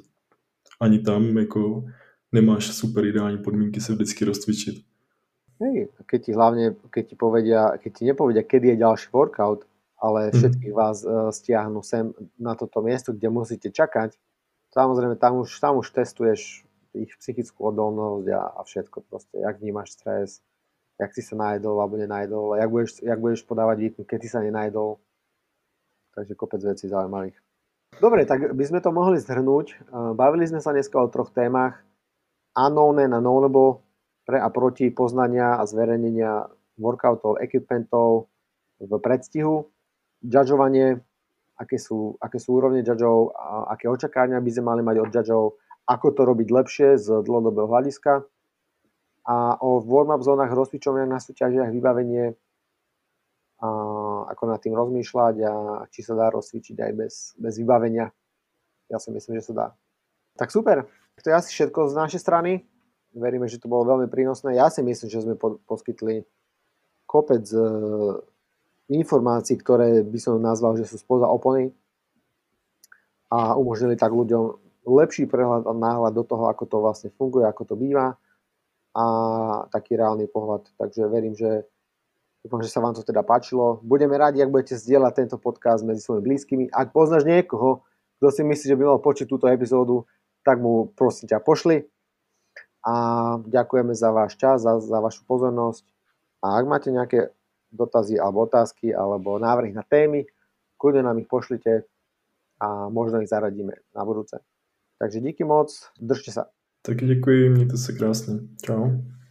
S2: ani tam jako nemáš super ideální podmínky se vždycky rozcvičiť.
S1: Hej, keď ti hlavne, keď ti povedia, keď ti nepovedia, kedy je ďalší workout, ale mhm. všetkých vás uh, stiahnu sem na toto miesto, kde musíte čakať, samozrejme tam už, tam už testuješ ich psychickú odolnosť a, a všetko proste, jak vnímaš stres, jak si sa najedol alebo nenajedol, jak budeš, jak budeš podávať výkon, keď si sa nenajedol, takže kopec vecí zaujímavých. Dobre, tak by sme to mohli zhrnúť. Bavili sme sa dneska o troch témach. Unknown a knowable, pre a proti poznania a zverejnenia workoutov, equipmentov v predstihu, judžovanie, aké sú, aké sú úrovne judžov, a aké očakávania by sme mali mať od judžov, ako to robiť lepšie z dlhodobého hľadiska a o warm-up zónach, rozcvičovaniach na súťažiach, vybavenie a ako nad tým rozmýšľať a či sa dá rozcvičiť aj bez, bez vybavenia. Ja si myslím, že sa dá. Tak super. To je asi všetko z našej strany. Veríme, že to bolo veľmi prínosné. Ja si myslím, že sme po, poskytli kopec e, informácií, ktoré by som nazval, že sú spoza opony a umožnili tak ľuďom lepší prehľad a náhľad do toho, ako to vlastne funguje, ako to býva a taký reálny pohľad. Takže verím, že Dúfam, že sa vám to teda páčilo. Budeme radi, ak budete zdieľať tento podcast medzi svojimi blízkymi. Ak poznáš niekoho, kto si myslí, že by mal počuť túto epizódu, tak mu prosím ťa pošli. A ďakujeme za váš čas, za, za vašu pozornosť. A ak máte nejaké dotazy alebo otázky alebo návrhy na témy, kľudne nám ich pošlite a možno ich zaradíme na budúce. Takže díky moc, držte sa.
S2: Taky děkuji, mějte se krásně. Čau.